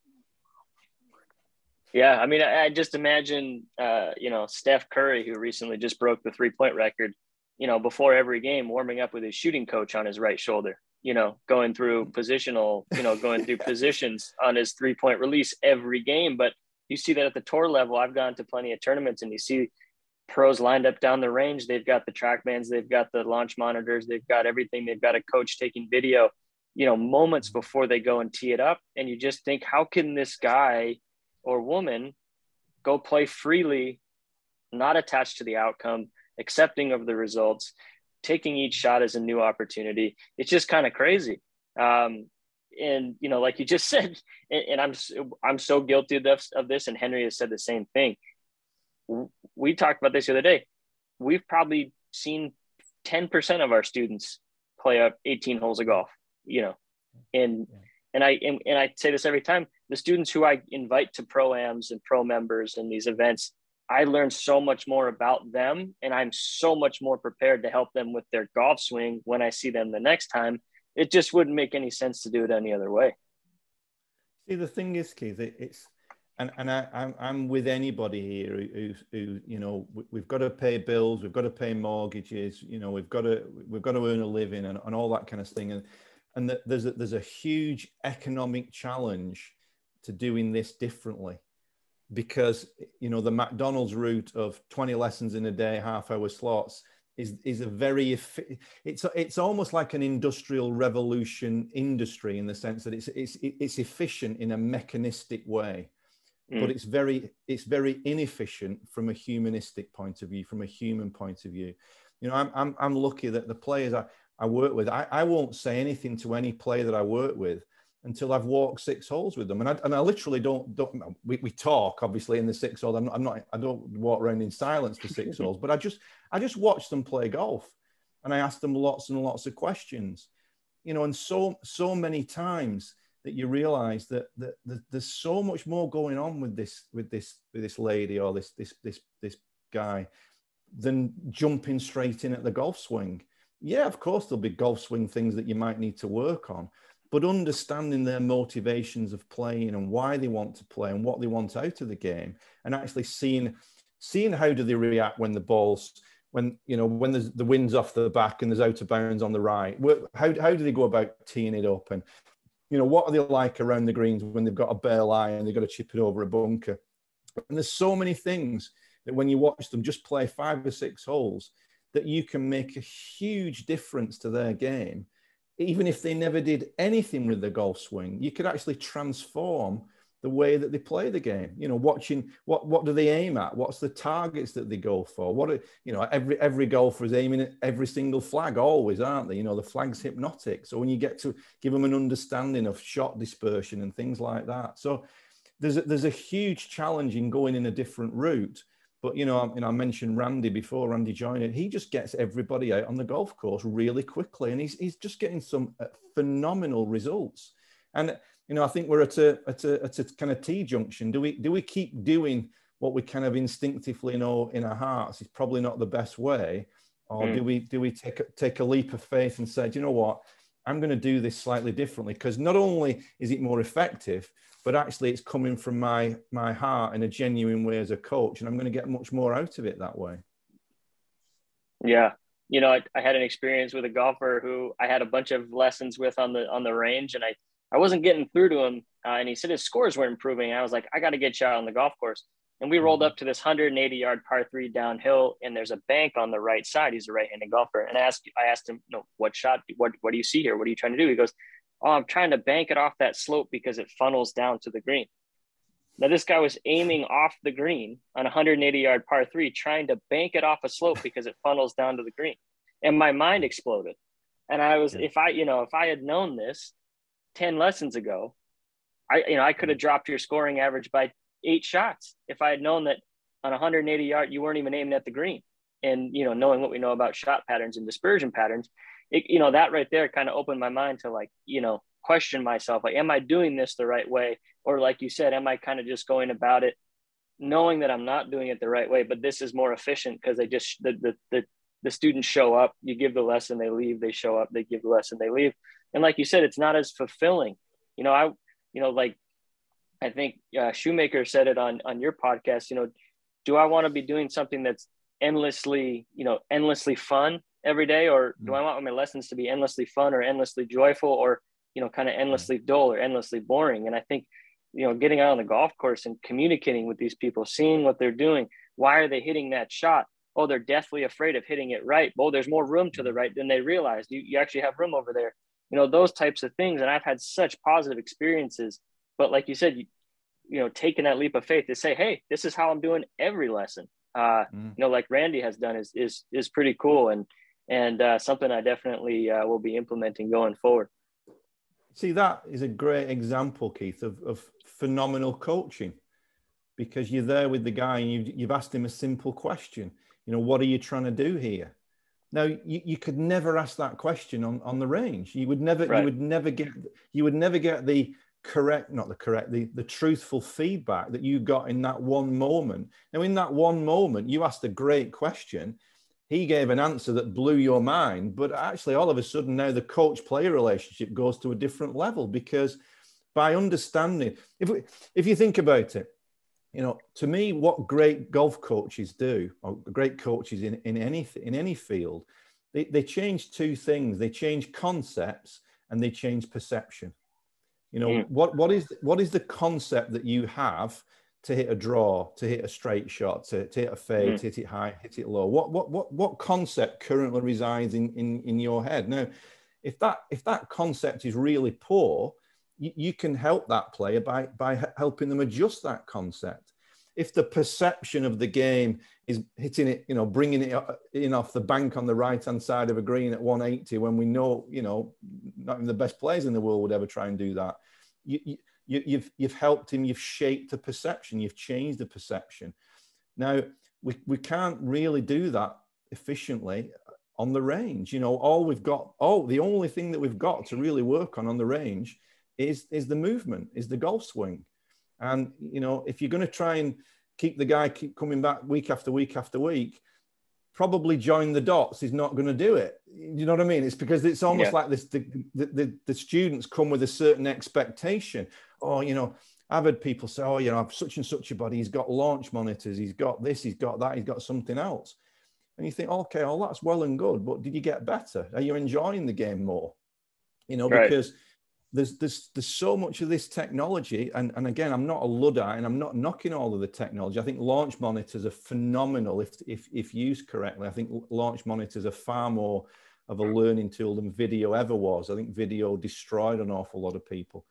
Yeah, I mean, I, I just imagine, uh, you know, Steph Curry, who recently just broke the three point record, you know, before every game, warming up with his shooting coach on his right shoulder, you know, going through positional, you know, going through positions on his three point release every game. But you see that at the tour level. I've gone to plenty of tournaments and you see pros lined up down the range. They've got the TrackMans, they've got the launch monitors, they've got everything. They've got a coach taking video, you know, moments before they go and tee it up. And you just think, how can this guy or woman go play freely, not attached to the outcome, accepting of the results, taking each shot as a new opportunity? It's just kind of crazy. Um, and you know, like you just said, and, and I'm I'm so guilty of this, of this, and Henry has said the same thing. We talked about this the other day. We've probably seen 10% of our students play up 18 holes of golf, you know, and and I and, and I say this every time. The students who I invite to proams and pro members and these events, I learn so much more about them, and I'm so much more prepared to help them with their golf swing when I see them the next time it just wouldn't make any sense to do it any other way. See, the thing is, Keith, it's and and I, I'm I'm with anybody here who, who, who you know we've got to pay bills, we've got to pay mortgages, you know we've got to we've got to earn a living and, and all that kind of thing, and and that there's a, there's a huge economic challenge to doing this differently because you know the McDonald's route of 20 lessons in a day, half hour slots is is a very it's it's almost like an industrial revolution industry in the sense that it's it's it's efficient in a mechanistic way mm. but it's very it's very inefficient from a humanistic point of view from a human point of view you know i'm i'm, I'm lucky that the players i i work with I, I won't say anything to any player that i work with until I've walked six holes with them. And I, and I literally don't, don't we, we talk obviously in the six holes. I'm not, I'm not, I don't walk around in silence for six holes, but I just, I just watch them play golf and I ask them lots and lots of questions, you know, and so, so many times that you realize that, that, that there's so much more going on with this, with this, with this lady or this, this, this, this guy than jumping straight in at the golf swing. Yeah, of course, there'll be golf swing things that you might need to work on but understanding their motivations of playing and why they want to play and what they want out of the game and actually seeing seeing how do they react when the balls when you know when there's the wind's off the back and there's out of bounds on the right. How, how do they go about teeing it up? And you know what are they like around the greens when they've got a bare lie and they've got to chip it over a bunker? And there's so many things that when you watch them just play five or six holes that you can make a huge difference to their game even if they never did anything with the golf swing, you could actually transform the way that they play the game. You know, watching what what do they aim at? What's the targets that they go for? What are, you know, every every golfer is aiming at every single flag, always, aren't they? You know, the flag's hypnotic. So when you get to give them an understanding of shot dispersion and things like that, so there's a, there's a huge challenge in going in a different route but you know, you know, I mentioned Randy before. Randy Joyner. He just gets everybody out on the golf course really quickly, and he's he's just getting some uh, phenomenal results. And you know, I think we're at a at a at a kind of T junction. Do we do we keep doing what we kind of instinctively know in our hearts is probably not the best way, or mm. do we do we take take a leap of faith and say, do you know what, I'm going to do this slightly differently because not only is it more effective, but actually it's coming from my my heart in a genuine way as a coach and i'm going to get much more out of it that way. Yeah. You know I, I, had an experience with a golfer who i had a bunch of lessons with on the on the range and i i wasn't getting through to him uh, and he said his scores were improving i was like i got to get you out on the golf course and we rolled mm-hmm. up to this 180 yard par three downhill and there's a bank on the right side he's a right-handed golfer and i asked i asked him know what shot what what do you see here what are you trying to do he goes oh, I'm trying to bank it off that slope because it funnels down to the green. Now, this guy was aiming off the green on 180 yard par three, trying to bank it off a slope because it funnels down to the green. And my mind exploded. And I was, if I, you know, if I had known this 10 lessons ago, I, you know, I could have dropped your scoring average by eight shots if I had known that on 180 yard, you weren't even aiming at the green. And, you know, knowing what we know about shot patterns and dispersion patterns, it, you know, that right there kind of opened my mind to like, you know, question myself, like, am I doing this the right way? Or like you said, am I kind of just going about it knowing that I'm not doing it the right way, but this is more efficient because they just, the, the, the, the students show up, you give the lesson, they leave, they show up, they give the lesson, they leave. And like you said, it's not as fulfilling. You know, I, you know, like I think uh, Shoemaker said it on on your podcast. You know, do I want to be doing something that's endlessly, you know, endlessly fun every day or do mm. i want my lessons to be endlessly fun or endlessly joyful or you know kind of endlessly dull or endlessly boring and i think you know, getting out on the golf course and communicating with these people, seeing what they're doing. Why are they hitting that shot? Oh, they're deathly afraid of hitting it right. Oh, there's more room to the right than they realized. You, you actually have room over there. You know, those types of things. And I've had such positive experiences. But like you said, you, you know, taking that leap of faith to say, hey, this is how I'm doing every lesson. Uh, mm. You know, like Randy has done is is is pretty cool and and uh, something I definitely uh, will be implementing going forward. See, that is a great example, Keith, of, of phenomenal coaching because you're there with the guy and you've, you've asked him a simple question. You know, what are you trying to do here? Now, you, you could never ask that question on, on the range. You would never, right. you would never get, you would never get the correct, not the correct, the, the truthful feedback that you got in that one moment. Now, in that one moment, you asked a great question he gave an answer that blew your mind. But actually, all of a sudden, now the coach player relationship goes to a different level because by understanding, if, we, if you think about it, you know, to me, what great golf coaches do, or great coaches in, in, any, in any field, they, they change two things they change concepts and they change perception. You know, mm. what, what, is, what is the concept that you have to hit a draw, to hit a straight shot, to, to hit a fade, mm. to hit it high, hit it low? What what what what concept currently resides in, in in your head? Now, if that if that concept is really poor, you, you can help that player by by helping them adjust that concept. If the perception of the game is hitting it, you know, bringing it uh, in off the bank on the right hand side of a green at 180, when we know, you know, not even the best players in the world would ever try and do that. You, you, you've, you've helped him, you've shaped the perception, you've changed the perception. Now, we, we can't really do that efficiently on the range. You know, all we've got, oh, the only thing that we've got to really work on on the range is, is the movement, is the golf swing. And, you know, if you're going to try and keep the guy keep coming back week after week after week, probably join the dots is not going to do it. You know what I mean? It's because it's almost yeah. like this the, the, the, students come with a certain expectation. Oh, you know, I've had people say, oh, you know, I've such and such a body, he's got launch monitors, he's got this, he's got that, he's got something else. And you think, okay, well, that's well and good, but did you get better? Are you enjoying the game more? You know, right. because there's there's there's so much of this technology, and, and again, I'm not a luddite, and I'm not knocking all of the technology. I think launch monitors are phenomenal if if if used correctly. I think launch monitors are far more of a learning tool than video ever was. I think video destroyed an awful lot of people,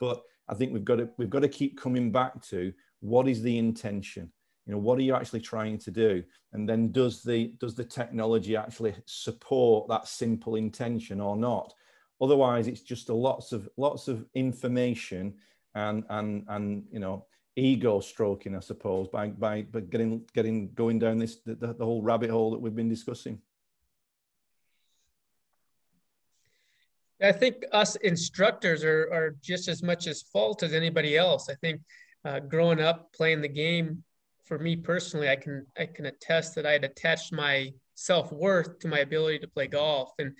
but I think we've got to we've got to keep coming back to what is the intention. You know, what are you actually trying to do? And then does the does the technology actually support that simple intention or not? Otherwise, it's just a lots of lots of information and and and you know ego stroking, I suppose, by by, by getting getting going down this the, the whole rabbit hole that we've been discussing. I think us instructors are, are just as much as fault as anybody else. I think uh, growing up playing the game, for me personally, I can I can attest that I had attached my self worth to my ability to play golf, and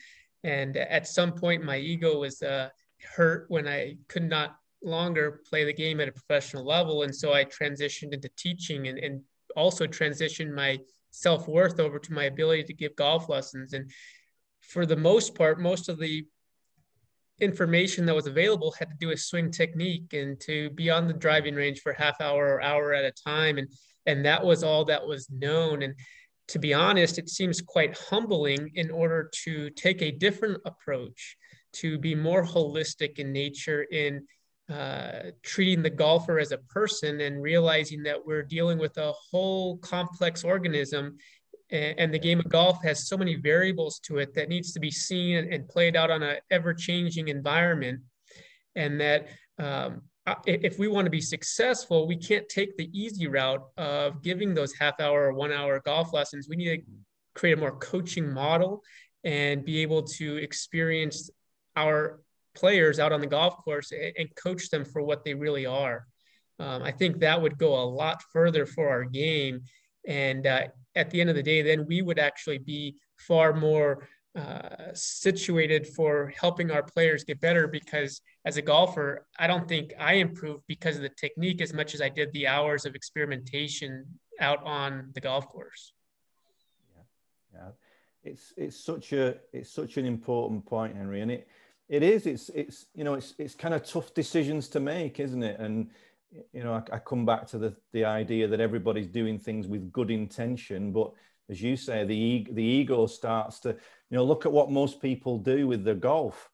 and at some point, my ego was uh, hurt when I could not longer play the game at a professional level. And so I transitioned into teaching and, and also transitioned my self worth over to my ability to give golf lessons. And for the most part, most of the information that was available had to do with swing technique and to be on the driving range for half hour or hour at a time. And, and that was all that was known. And to be honest, it seems quite humbling in order to take a different approach, to be more holistic in nature in uh, treating the golfer as a person and realizing that we're dealing with a whole complex organism. And, the game of golf has so many variables to it that needs to be seen and played out on an ever changing environment. And that um, if we want to be successful, we can't take the easy route of giving those half hour or one hour golf lessons. We need to create a more coaching model and be able to experience our players out on the golf course and, coach them for what they really are. Um, I think that would go a lot further for our game. And uh, at the end of the day, then we would actually be far more uh, situated for helping our players get better because as a golfer, I don't think I improved because of the technique as much as I did the hours of experimentation out on the golf course. Yeah, yeah, it's it's such a it's such an important point, Henry, and it It is. It's it's you know it's it's kind of tough decisions to make, isn't it? And you know I, I come back to the the idea that everybody's doing things with good intention, but as you say, the the ego starts to you know look at what most people do with their golf.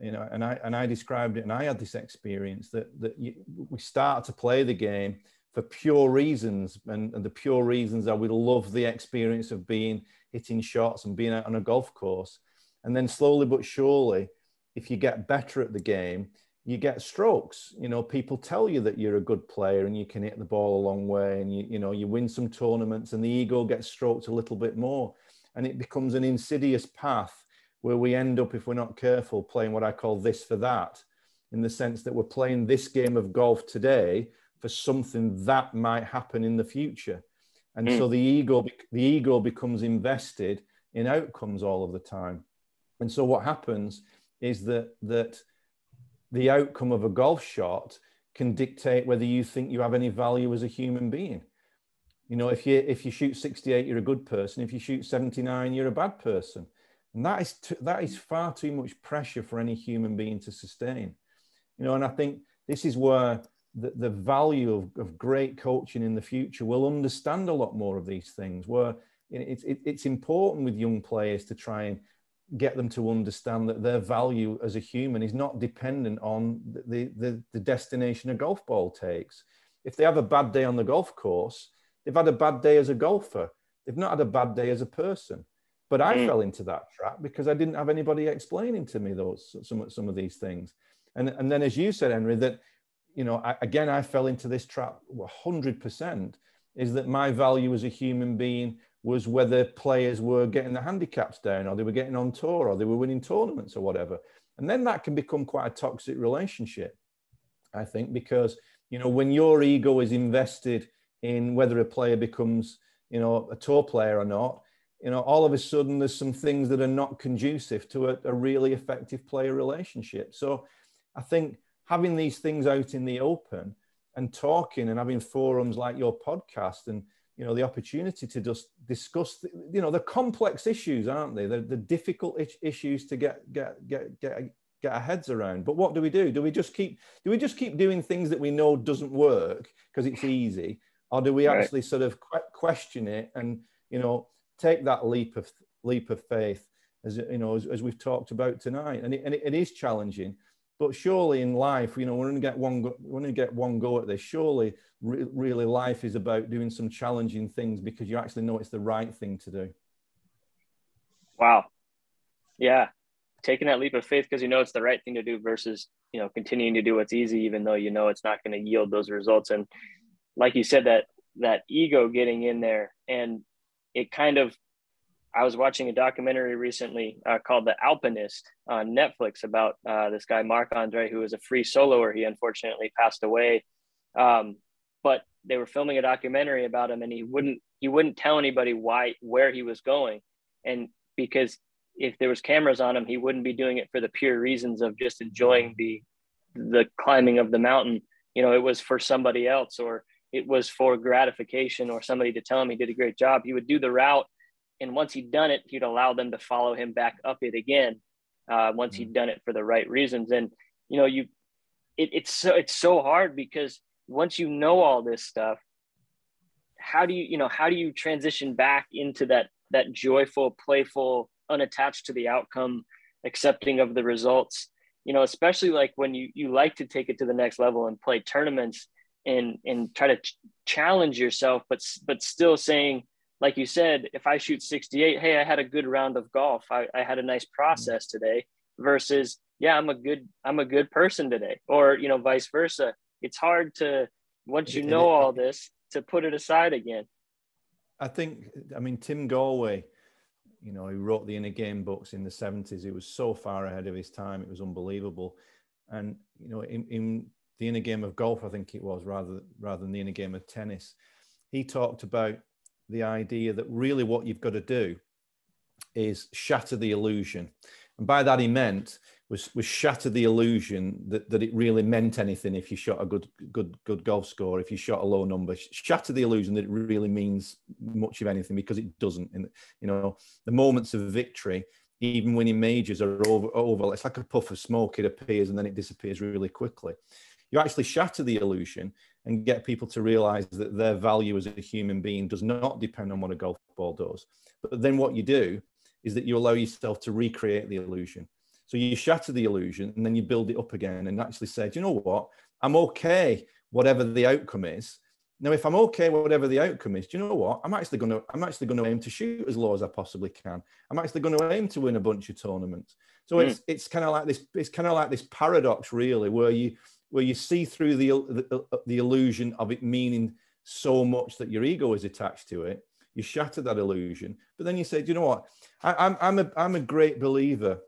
You know, and I and I described it, and I had this experience that that you, we start to play the game for pure reasons, and, and the pure reasons are we love the experience of being hitting shots and being out on a golf course, and then slowly but surely if you get better at the game, you get strokes. You know, people tell you that you're a good player and you can hit the ball a long way, and you you know you win some tournaments, and the ego gets stroked a little bit more, and it becomes an insidious path where we end up, if we're not careful, playing what I call this for that, in the sense that we're playing this game of golf today for something that might happen in the future, and mm. so the ego the ego becomes invested in outcomes all of the time, and so what happens is that that the outcome of a golf shot can dictate whether you think you have any value as a human being. You know, if you if you shoot 68, you're a good person. If you shoot 79, you're a bad person. And that is t- that is far too much pressure for any human being to sustain. You know, and I think this is where the, the value of, of great coaching in the future will understand a lot more of these things. Where it's it, it's important with young players to try and get them to understand that their value as a human is not dependent on the, the, the, destination a golf ball takes. If they have a bad day on the golf course, they've had a bad day as a golfer. They've not had a bad day as a person. But I mm. fell into that trap because I didn't have anybody explaining to me those some, some of these things. And, and then, as you said, Henry, that you know, I, again, I fell into this trap 100% is that my value as a human being was whether players were getting the handicaps down or they were getting on tour or they were winning tournaments or whatever. And then that can become quite a toxic relationship, I think, because, you know, when your ego is invested in whether a player becomes, you know, a tour player or not, you know, all of a sudden there's some things that are not conducive to a, a really effective player relationship. So I think having these things out in the open and talking and having forums like your podcast and, you know the opportunity to just discuss you know the complex issues aren't they? The, the difficult issues to get get get get get our heads around. But what do we do? Do we just keep do we just keep doing things that we know doesn't work because it's easy? Or do we right. actually sort of question it and you know take that leap of leap of faith as you know as, as we've talked about tonight? And it, and it, it is challenging but surely in life, you know, we're going to get one, go, we're going to get one go at this. Surely, re- really, life is about doing some challenging things because you actually know it's the right thing to do. Wow. Yeah, taking that leap of faith because you know it's the right thing to do versus you know continuing to do what's easy even though you know it's not going to yield those results. And like you said, that that ego getting in there and it kind of I was watching a documentary recently uh, called The Alpinist on Netflix about uh, this guy, Marc Andre, who was a free soloer. He unfortunately passed away. Um, but they were filming a documentary about him and he wouldn't, he wouldn't tell anybody why, where he was going. And because if there was cameras on him, he wouldn't be doing it for the pure reasons of just enjoying the, the climbing of the mountain. You know, it was for somebody else or it was for gratification or somebody to tell him he did a great job. He would do the route and once he'd done it, he'd allow them to follow him back up it again. Uh, once mm-hmm. he'd done it for the right reasons, and you know, you, it, it's so it's so hard because once you know all this stuff, how do you you know how do you transition back into that that joyful, playful, unattached to the outcome, accepting of the results? You know, especially like when you you like to take it to the next level and play tournaments and and try to ch- challenge yourself, but but still saying like you said, if I shoot 68, hey, I had a good round of golf. I, I had a nice mm-hmm. process today versus, yeah, I'm a good, I'm a good person today. Or, you know, vice versa. It's hard to, once you know all this, to put it aside again. I think, I mean, Tim Gallwey, you know, he wrote the inner game books in the 70s. He was so far ahead of his time. It was unbelievable. And, you know, in, in the inner game of golf, I think it was rather, rather than the inner game of tennis, he talked about the idea that really what you've got to do is shatter the illusion. And by that he meant was was shatter the illusion that, that it really meant anything if you shot a good good good golf score, if you shot a low number. Shatter the illusion that it really means much of anything because it doesn't. And you know, the moments of victory even winning majors are over, over. It's like a puff of smoke. It appears and then it disappears really quickly. You actually shatter the illusion and get people to realize that their value as a human being does not depend on what a golf ball does. But then what you do is that you allow yourself to recreate the illusion. So you shatter the illusion and then you build it up again and actually say, do you know what? I'm okay, whatever the outcome is. Now, if I'm okay, whatever the outcome is, do you know what? I'm actually going to I'm actually going to aim to shoot as low as I possibly can. I'm actually going to aim to win a bunch of tournaments. So mm. it's it's kind of like this it's kind of like this paradox, really, where you where you see through the, uh, the uh, the illusion of it meaning so much that your ego is attached to it. You shatter that illusion, but then you say, do you know what? I, I'm I'm a I'm a great believer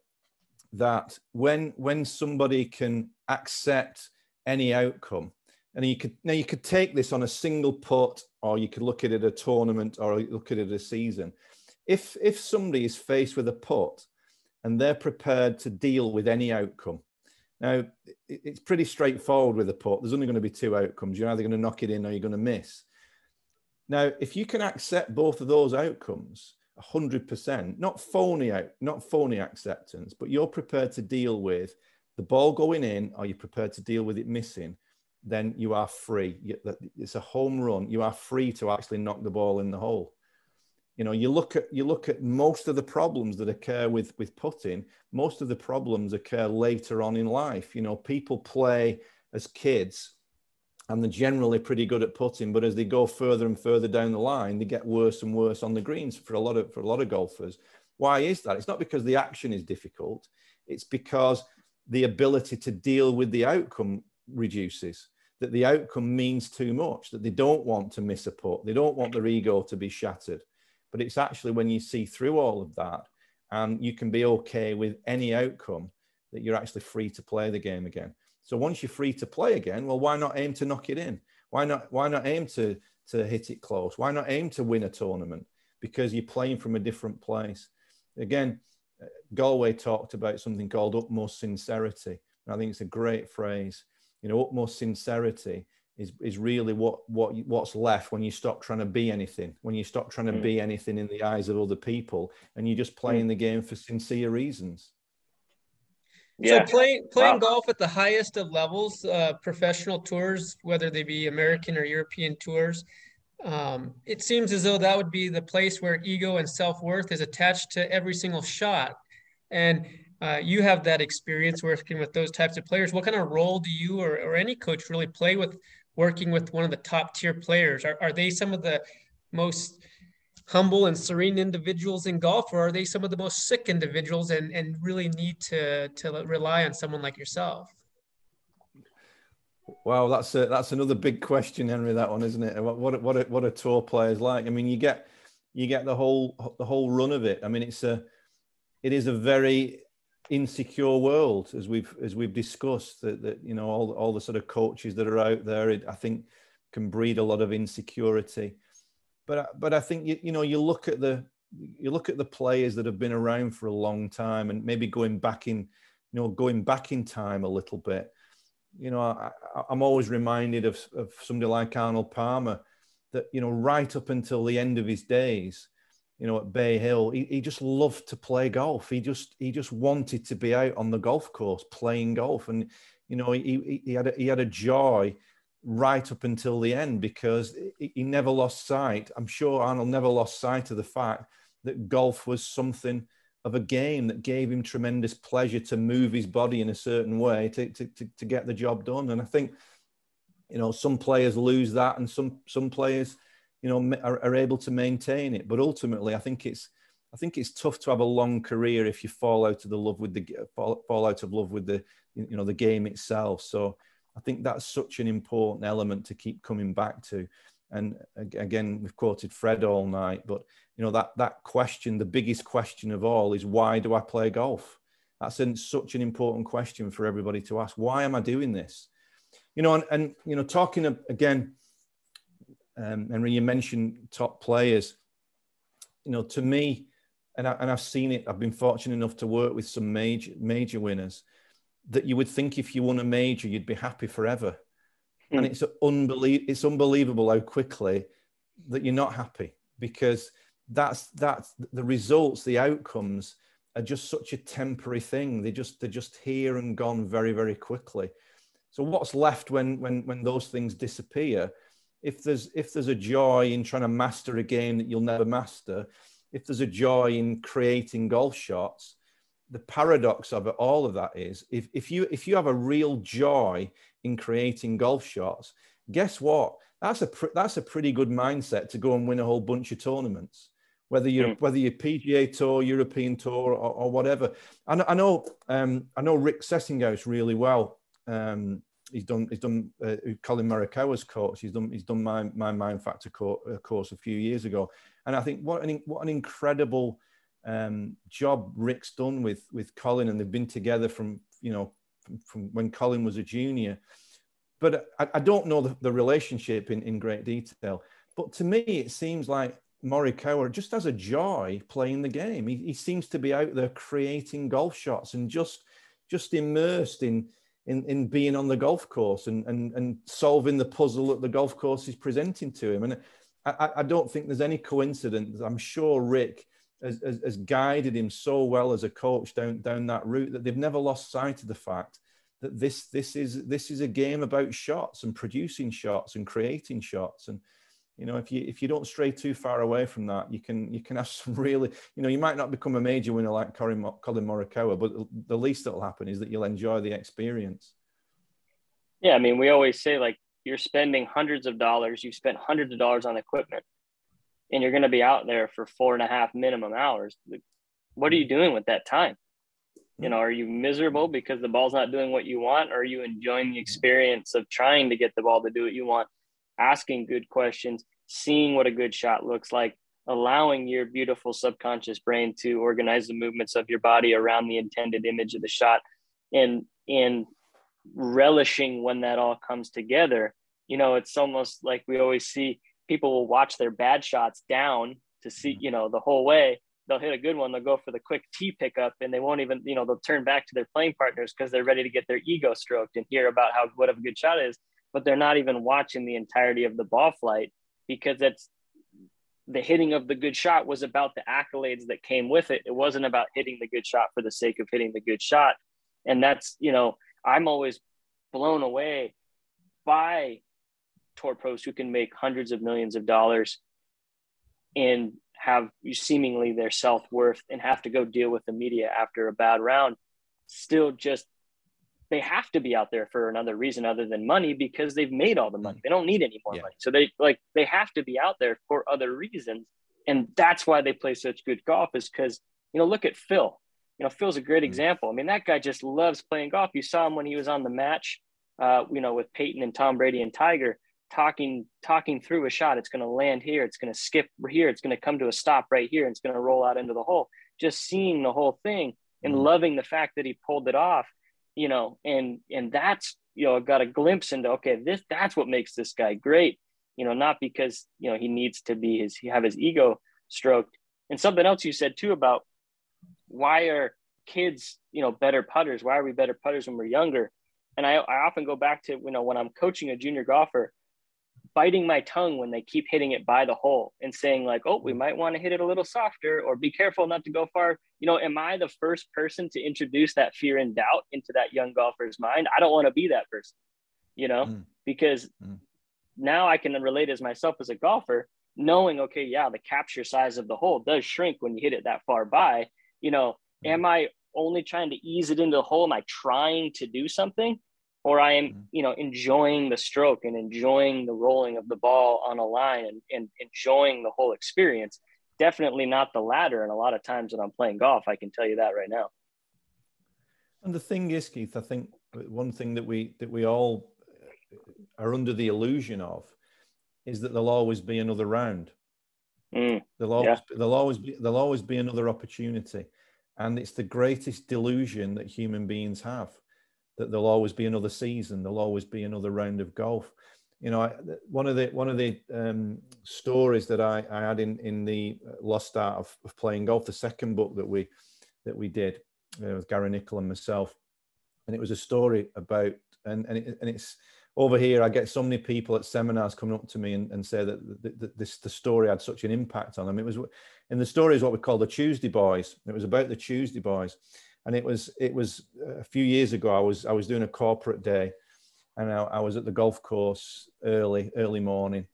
that when when somebody can accept any outcome and you could now you could take this on a single putt, or you could look at it a tournament, or look at it a season. If if somebody is faced with a putt and they're prepared to deal with any outcome, now it's pretty straightforward with a putt. There's only going to be two outcomes. You're either going to knock it in or you're going to miss. Now, if you can accept both of those outcomes, 100%, not phony out, not phony acceptance, but you're prepared to deal with the ball going in, or you're prepared to deal with it missing then you are free. It's a home run. You are free to actually knock the ball in the hole. You know, you look at you look at most of the problems that occur with with putting. Most of the problems occur later on in life. You know, people play as kids, and they're generally pretty good at putting, but as they go further and further down the line, they get worse and worse on the greens for a lot of for a lot of golfers. Why is that? It's not because the action is difficult. It's because the ability to deal with the outcome reduces, that the outcome means too much, that they don't want to miss a putt, they don't want their ego to be shattered. But it's actually when you see through all of that and you can be okay with any outcome that you're actually free to play the game again. So once you're free to play again, well, why not aim to knock it in? Why not? Why not aim to to hit it close? Why not aim to win a tournament? Because you're playing from a different place. Again, uh, Gallwey talked about something called utmost sincerity. And I think it's a great phrase you know utmost sincerity is is really what what what's left when you stop trying to be anything when you stop trying to mm. be anything in the eyes of other people and you're just playing mm. the game for sincere reasons yeah. So playing playing wow. golf at the highest of levels, uh, professional tours, whether they be American or European tours, um, it seems as though that would be the place where ego and self worth is attached to every single shot. And uh, you have that experience working with those types of players. What kind of role do you or, or any coach really play with working with one of the top tier players? Are, are they some of the most humble and serene individuals in golf, or are they some of the most sick individuals and, and really need to, to rely on someone like yourself? Wow, that's a, that's another big question, Henry. That one, isn't it? What what what a, what a tour player's like. I mean, you get you get the whole the whole run of it. I mean, it's a it is a very insecure world as we've as we've discussed that, that you know all, all the sort of coaches that are out there it, i think can breed a lot of insecurity. But but i think you, you know you look at the you look at the players that have been around for a long time and maybe going back in you know going back in time a little bit you know I, i'm always reminded of, of somebody like arnold palmer that you know right up until the end of his days you know, at Bay Hill, he, he just loved to play golf. He just he just wanted to be out on the golf course playing golf, and you know, he he had a, he had a joy right up until the end because he never lost sight. I'm sure Arnold never lost sight of the fact that golf was something of a game that gave him tremendous pleasure to move his body in a certain way to, to, to, to get the job done. And I think, you know, some players lose that and some some players you know are, are able to maintain it. But ultimately, I think it's I think it's tough to have a long career if you fall out of the love with the fall, fall out of love with the you know the game itself. So I think that's such an important element to keep coming back to. And again, we've quoted Fred all night, but you know that that question, the biggest question of all, is why do I play golf? That's an, such an important question for everybody to ask. Why am I doing this? You know, and, and you know, talking again um, and when you mentioned top players, you know, to me, and, I, and I've seen it, I've been fortunate enough to work with some major, major winners that you would think if you won a major, you'd be happy forever. Mm. And it's, unbelie- it's unbelievable how quickly that you're not happy because that's, that's the results, the outcomes are just such a temporary thing. They just they're just here and gone very very quickly. So what's left when when when those things disappear? If there's if there's a joy in trying to master a game that you'll never master, if there's a joy in creating golf shots, the paradox of it all of that is if, if you if you have a real joy in creating golf shots, guess what? That's a pr- that's a pretty good mindset to go and win a whole bunch of tournaments whether you're mm. whether you're PGA Tour, European Tour, or, or whatever. I, I know um, I know Rick Sessinghaus really well. Um, he's done he's done uh, Collin Morikawa's course. He's done he's done my my Mind Factor course, uh, course a few years ago, and I think what an what an incredible um, job Rick's done with with Collin, and they've been together from you know from, from when Collin was a junior. But I, I don't know the, the relationship in, in great detail. But to me, it seems like Morikawa just has a joy playing the game. He, he seems to be out there creating golf shots and just just immersed in in, in being on the golf course and, and and solving the puzzle that the golf course is presenting to him. And I, I don't think there's any coincidence. I'm sure Rick has, has, has guided him so well as a coach down down that route that they've never lost sight of the fact that this this is this is a game about shots and producing shots and creating shots and you know if you if you don't stray too far away from that you can you can have some really you know you might not become a major winner like Collin, Morikawa but the least that'll happen is that you'll enjoy the experience. Yeah i mean we always say like you're spending hundreds of dollars you've spent hundreds of dollars on equipment and you're going to be out there for four and a half minimum hours. What are you doing with that time? You know are you miserable because the ball's not doing what you want? Or are you enjoying the experience of trying to get the ball to do what you want asking good questions, seeing what a good shot looks like, allowing your beautiful subconscious brain to organize the movements of your body around the intended image of the shot and and relishing when that all comes together. You know, it's almost like we always see people will watch their bad shots down to see, mm-hmm. you know, the whole way. They'll hit a good one, they'll go for the quick tee pickup, and they won't even, you know, they'll turn back to their playing partners because they're ready to get their ego stroked and hear about how what a good shot is but they're not even watching the entirety of the ball flight because it's the hitting of the good shot was about the accolades that came with it. It wasn't about hitting the good shot for the sake of hitting the good shot. And that's, you know, I'm always blown away by tour pros who can make hundreds of millions of dollars and have seemingly their self worth and have to go deal with the media after a bad round, still just they have to be out there for another reason other than money because they've made all the money. Mm. They don't need any more yeah. money. So they like they have to be out there for other reasons. And that's why they play such good golf is because, you know, look at Phil. You know, Phil's a great mm-hmm. example. I mean, that guy just loves playing golf. You saw him when he was on the match, uh, you know, with Peyton and Tom Brady and Tiger talking talking through a shot. It's going to land here. It's going to skip here. It's going to come to a stop right here. And it's going to roll out into the hole. Just seeing the whole thing and mm-hmm. loving the fact that he pulled it off you know, and and that's you know got a glimpse into okay, this that's what makes this guy great, you know, not because you know he needs to be his have his ego stroked. And something else you said too about why are kids you know better putters? Why are we better putters when we're younger? And I, I often go back to you know when I'm coaching a junior golfer, biting my tongue when they keep hitting it by the hole and saying like oh we might want to hit it a little softer or be careful not to go far. You know am i the first person to introduce that fear and doubt into that young golfer's mind? I don't want to be that person you know? Mm. because mm. now i can relate as myself as a golfer knowing okay yeah the capture size of the hole does shrink when you hit it that far by. You know mm. am i only trying to ease it into the hole? Am i trying to do something or I am, mm-hmm. you know, enjoying the stroke and enjoying the rolling of the ball on a line and, and enjoying the whole experience. Definitely not the latter. And a lot of times when I'm playing golf, I can tell you that right now. And the thing is, Keith, I think one thing that we that we all are under the illusion of is that there'll always be another round. Mm, there'll always yeah. there'll always be there'll always be another opportunity, and it's the greatest delusion that human beings have that there'll always be another season, there'll always be another round of golf. You know, I, one of the one of the um, stories that I, I, had in in the lost art of, of, playing golf, the second book that we that we did uh, with Gary Nicol and myself, and it was a story about and and, it, and it's over here, I get so many people at seminars coming up to me and, and say that, that, that this the story had such an impact on them. It was in the story is what we call the Tuesday Boys. It was about the Tuesday Boys, and it was it was a few years ago. I was I was doing a corporate day, and I, I was at the golf course early early morning.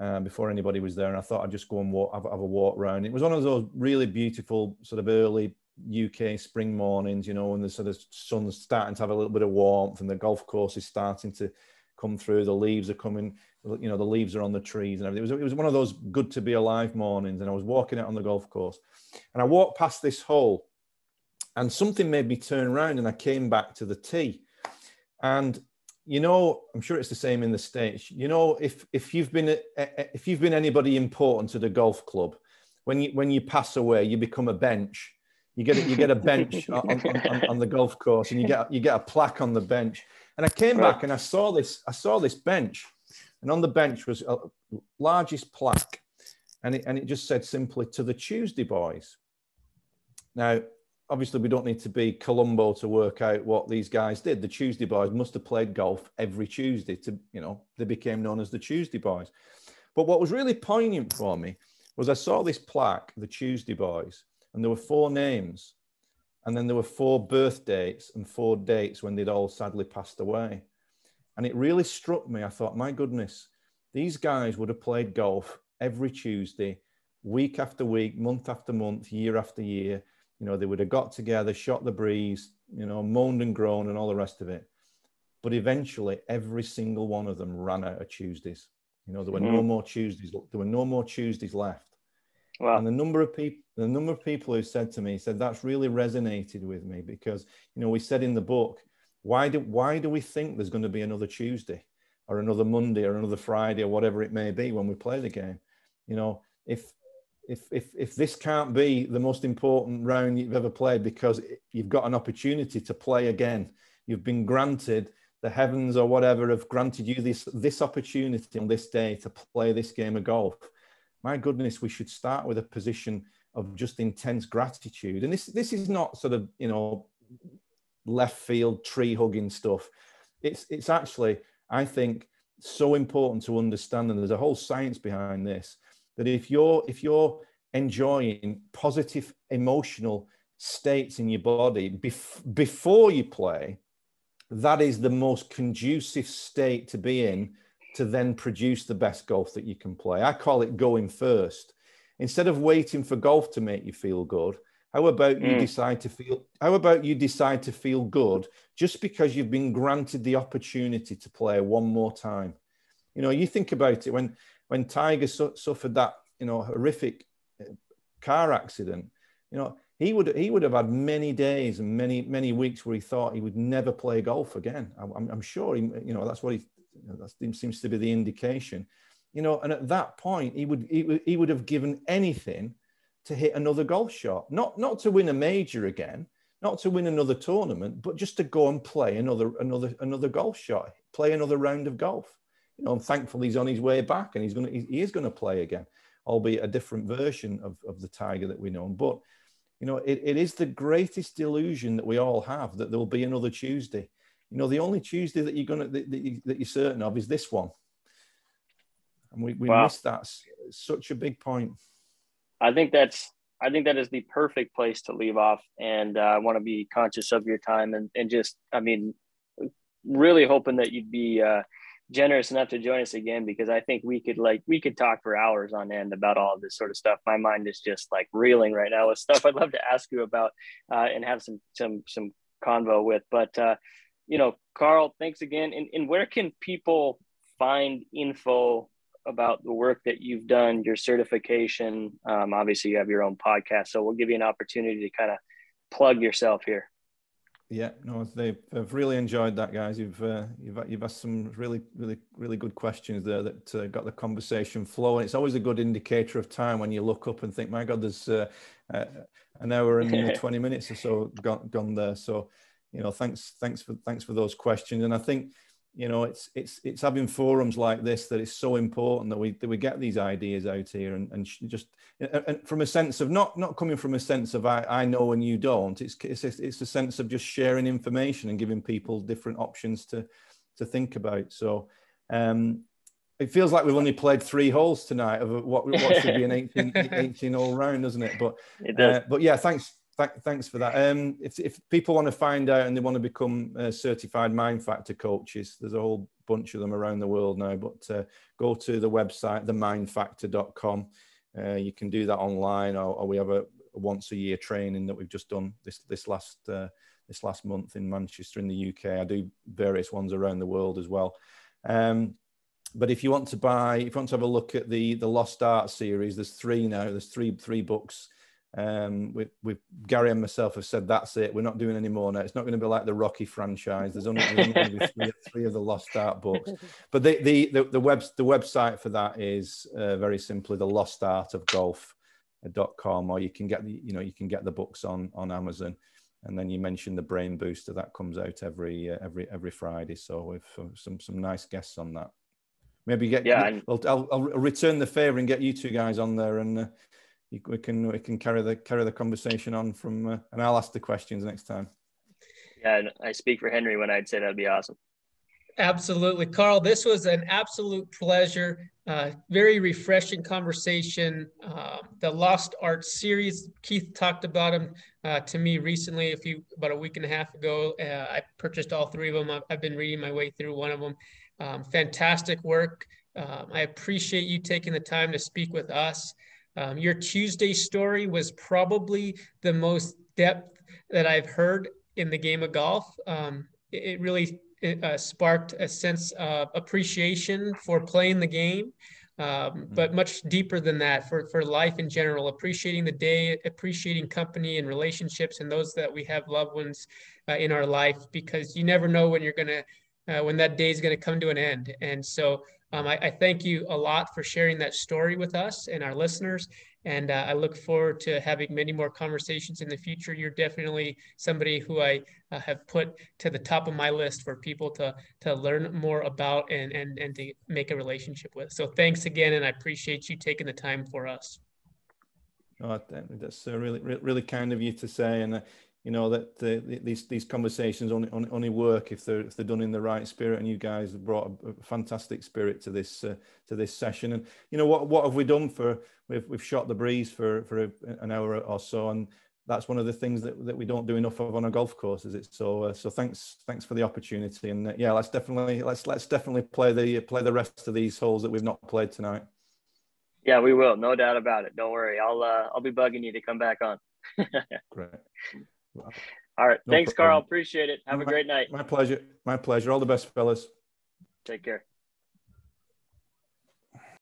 Um, before anybody was there, and I thought I'd just go and walk, have, have a walk around. It was one of those really beautiful sort of early UK spring mornings, you know, when the sort of sun's starting to have a little bit of warmth and the golf course is starting to come through. The leaves are coming, you know, the leaves are on the trees and everything. It was, it was one of those good to be alive mornings. And I was walking out on the golf course and I walked past this hole and something made me turn around and I came back to the tee. And you know, I'm sure it's the same in the states. You know, if if you've been eh, eh, if you've been anybody important to the golf club, when you when you pass away, you become a bench. You get a, you get a bench on, on, on, the golf course, and you get you get a plaque on the bench. And I came back and I saw this, I saw this bench, and on the bench was a largest plaque, and it, and it just said simply to the Tuesday boys. Now, obviously, we don't need to be Columbo to work out what these guys did. The Tuesday boys must have played golf every Tuesday to, you know, they became known as the Tuesday boys. But what was really poignant for me was I saw this plaque, the Tuesday boys, and there were four names and then there were four birth dates and four dates when they'd all sadly passed away. And it really struck me. I thought, my goodness, these guys would have played golf every Tuesday, week after week, month after month, year after year. You know, they would have got together, shot the breeze, you know, moaned and groaned and all the rest of it. But eventually, every single one of them ran out of Tuesdays. You know, there were mm-hmm. no more Tuesdays. There were no more Tuesdays left. Wow. And the number of people, the number of people who said to me, said that's really resonated with me because you know we said in the book, why do why do we think there's going to be another Tuesday or another Monday or another Friday or whatever it may be when we play the game? You know, if if if if this can't be the most important round you've ever played because you've got an opportunity to play again, you've been granted the heavens or whatever have granted you this this opportunity on this day to play this game of golf my goodness, we should start with a position of just intense gratitude. And this this is not sort of you know left field tree hugging stuff. It's it's actually I think so important to understand, and there's a whole science behind this. That if you're if you're enjoying positive emotional states in your body bef- before you play, that is the most conducive state to be in to then produce the best golf that you can play. I call it going first. Instead of waiting for golf to make you feel good, how about mm. you decide to feel how about you decide to feel good just because you've been granted the opportunity to play one more time? You know, you think about it when when Tiger su- suffered that, you know, horrific uh, car accident, you know, he would he would have had many days and many many weeks where he thought he would never play golf again. I'm, I'm sure he, you know, that's what he that seems to be the indication. You know, and at that point, he would he, would, he would have given anything to hit another golf shot, not not to win a major again, not to win another tournament, but just to go and play another another another golf shot, play another round of golf. You know, I'm thankful he's on his way back and he's gonna he is gonna play again, albeit a different version of, of the Tiger that we know. But you know, it, it is the greatest delusion that we all have that there will be another Tuesday you know, the only Tuesday that you're gonna that, that, you, that you're certain of is this one, and we, we wow. missed that. It's such a big point. I think that's I think that is the perfect place to leave off, and uh, I want to be conscious of your time and and just I mean, really hoping that you'd be. Uh, generous enough to join us again because I think we could like we could talk for hours on end about all of this sort of stuff. My mind is just like reeling right now with stuff I'd love to ask you about uh, and have some some some convo with. But uh, you know, Karl, thanks again. And, and where can people find info about the work that you've done, your certification? Um, obviously, you have your own podcast, so we'll give you an opportunity to kind of plug yourself here. Yeah, no, they've, have really enjoyed that, guys. You've uh, you've you've asked some really, really, really good questions there that uh, got the conversation flowing. It's always a good indicator of time when you look up and think, "My God, there's uh, uh an hour and twenty minutes or so gone, gone there." So you know, thanks, thanks for thanks for those questions. And I think, you know, it's it's it's having forums like this that is so important that we that we get these ideas out here and, and just and from a sense of not not coming from a sense of I, I know and you don't. It's it's it's a sense of just sharing information and giving people different options to to think about. So um, it feels like we've only played three holes tonight of what, what should be an 18, 18 all round, doesn't it? But it does. Uh, but yeah, thanks. Th- thanks for that. Um, if, if people want to find out and they want to become uh, certified Mind Factor coaches, there's a whole bunch of them around the world now. But uh, go to the website, themindfactor.com. Uh, you can do that online, or, or we have a, a, once a year training that we've just done this this last uh, this last month in Manchester in the UK. I do various ones around the world as well. Um, but if you want to buy, if you want to have a look at the the Lost Art series, there's three now. There's three three books. Um, with, with Gary and myself have said that's it. We're not doing any more now. It's not going to be like the Rocky franchise. There's only, there's only going to be three, three, of the Lost Art books. But the the the, the web the website for that is uh, very simply the Lost Art of Golf.com, or you can get the you know you can get the books on on Amazon. And then you mentioned the Brain Booster that comes out every uh, every every Friday. So with uh, some some nice guests on that. Maybe get yeah. I'll, I'll, I'll, return the favor and get you two guys on there, and uh, you, we can we can carry the carry the conversation on from, uh, and I'll ask the questions next time. Yeah, I speak for Henry when I'd say that'd be awesome. Absolutely, Karl. This was an absolute pleasure. Uh, very refreshing conversation. Uh, the Lost Art series. Keith talked about them uh, to me recently, a few about a week and a half ago. Uh, I purchased all three of them. I've, I've, been reading my way through one of them. Um, fantastic work. Um, I appreciate you taking the time to speak with us. Um, your Tuesday story was probably the most depth that I've heard in the game of golf. Um, it, it, really it, uh, sparked a sense of appreciation for playing the game, um, mm-hmm. but much deeper than that for, for life in general, appreciating the day, appreciating company and relationships and those that we have loved ones uh, in our life, because you never know when you're going to uh, when that day is going to come to an end. And so um, I, I, thank you a lot for sharing that story with us and our listeners. And uh, I look forward to having many more conversations in the future. You're definitely somebody who I uh, have put to the top of my list for people to to learn more about and and and to make a relationship with. So thanks again, and I appreciate you taking the time for us. Oh, that's uh, really, really kind of you to say, and uh, you know that these these conversations only, only, only work if they're if they're done in the right spirit and you guys brought a, a fantastic spirit to this uh, to this session. And you know what what have we done for we've we've shot the breeze for for a, an hour or so and that's one of the things that, that we don't do enough of on a golf course is it? So uh, so thanks thanks for the opportunity and uh, yeah let's definitely let's let's definitely play the play the rest of these holes that we've not played tonight. Yeah we will. No doubt about it. Don't worry. I'll uh, i'll be bugging you to come back on. Great all right. No Thanks, problem. Karl. Appreciate it. Have my, a great night. My pleasure. My pleasure. All the best, fellas. Take care.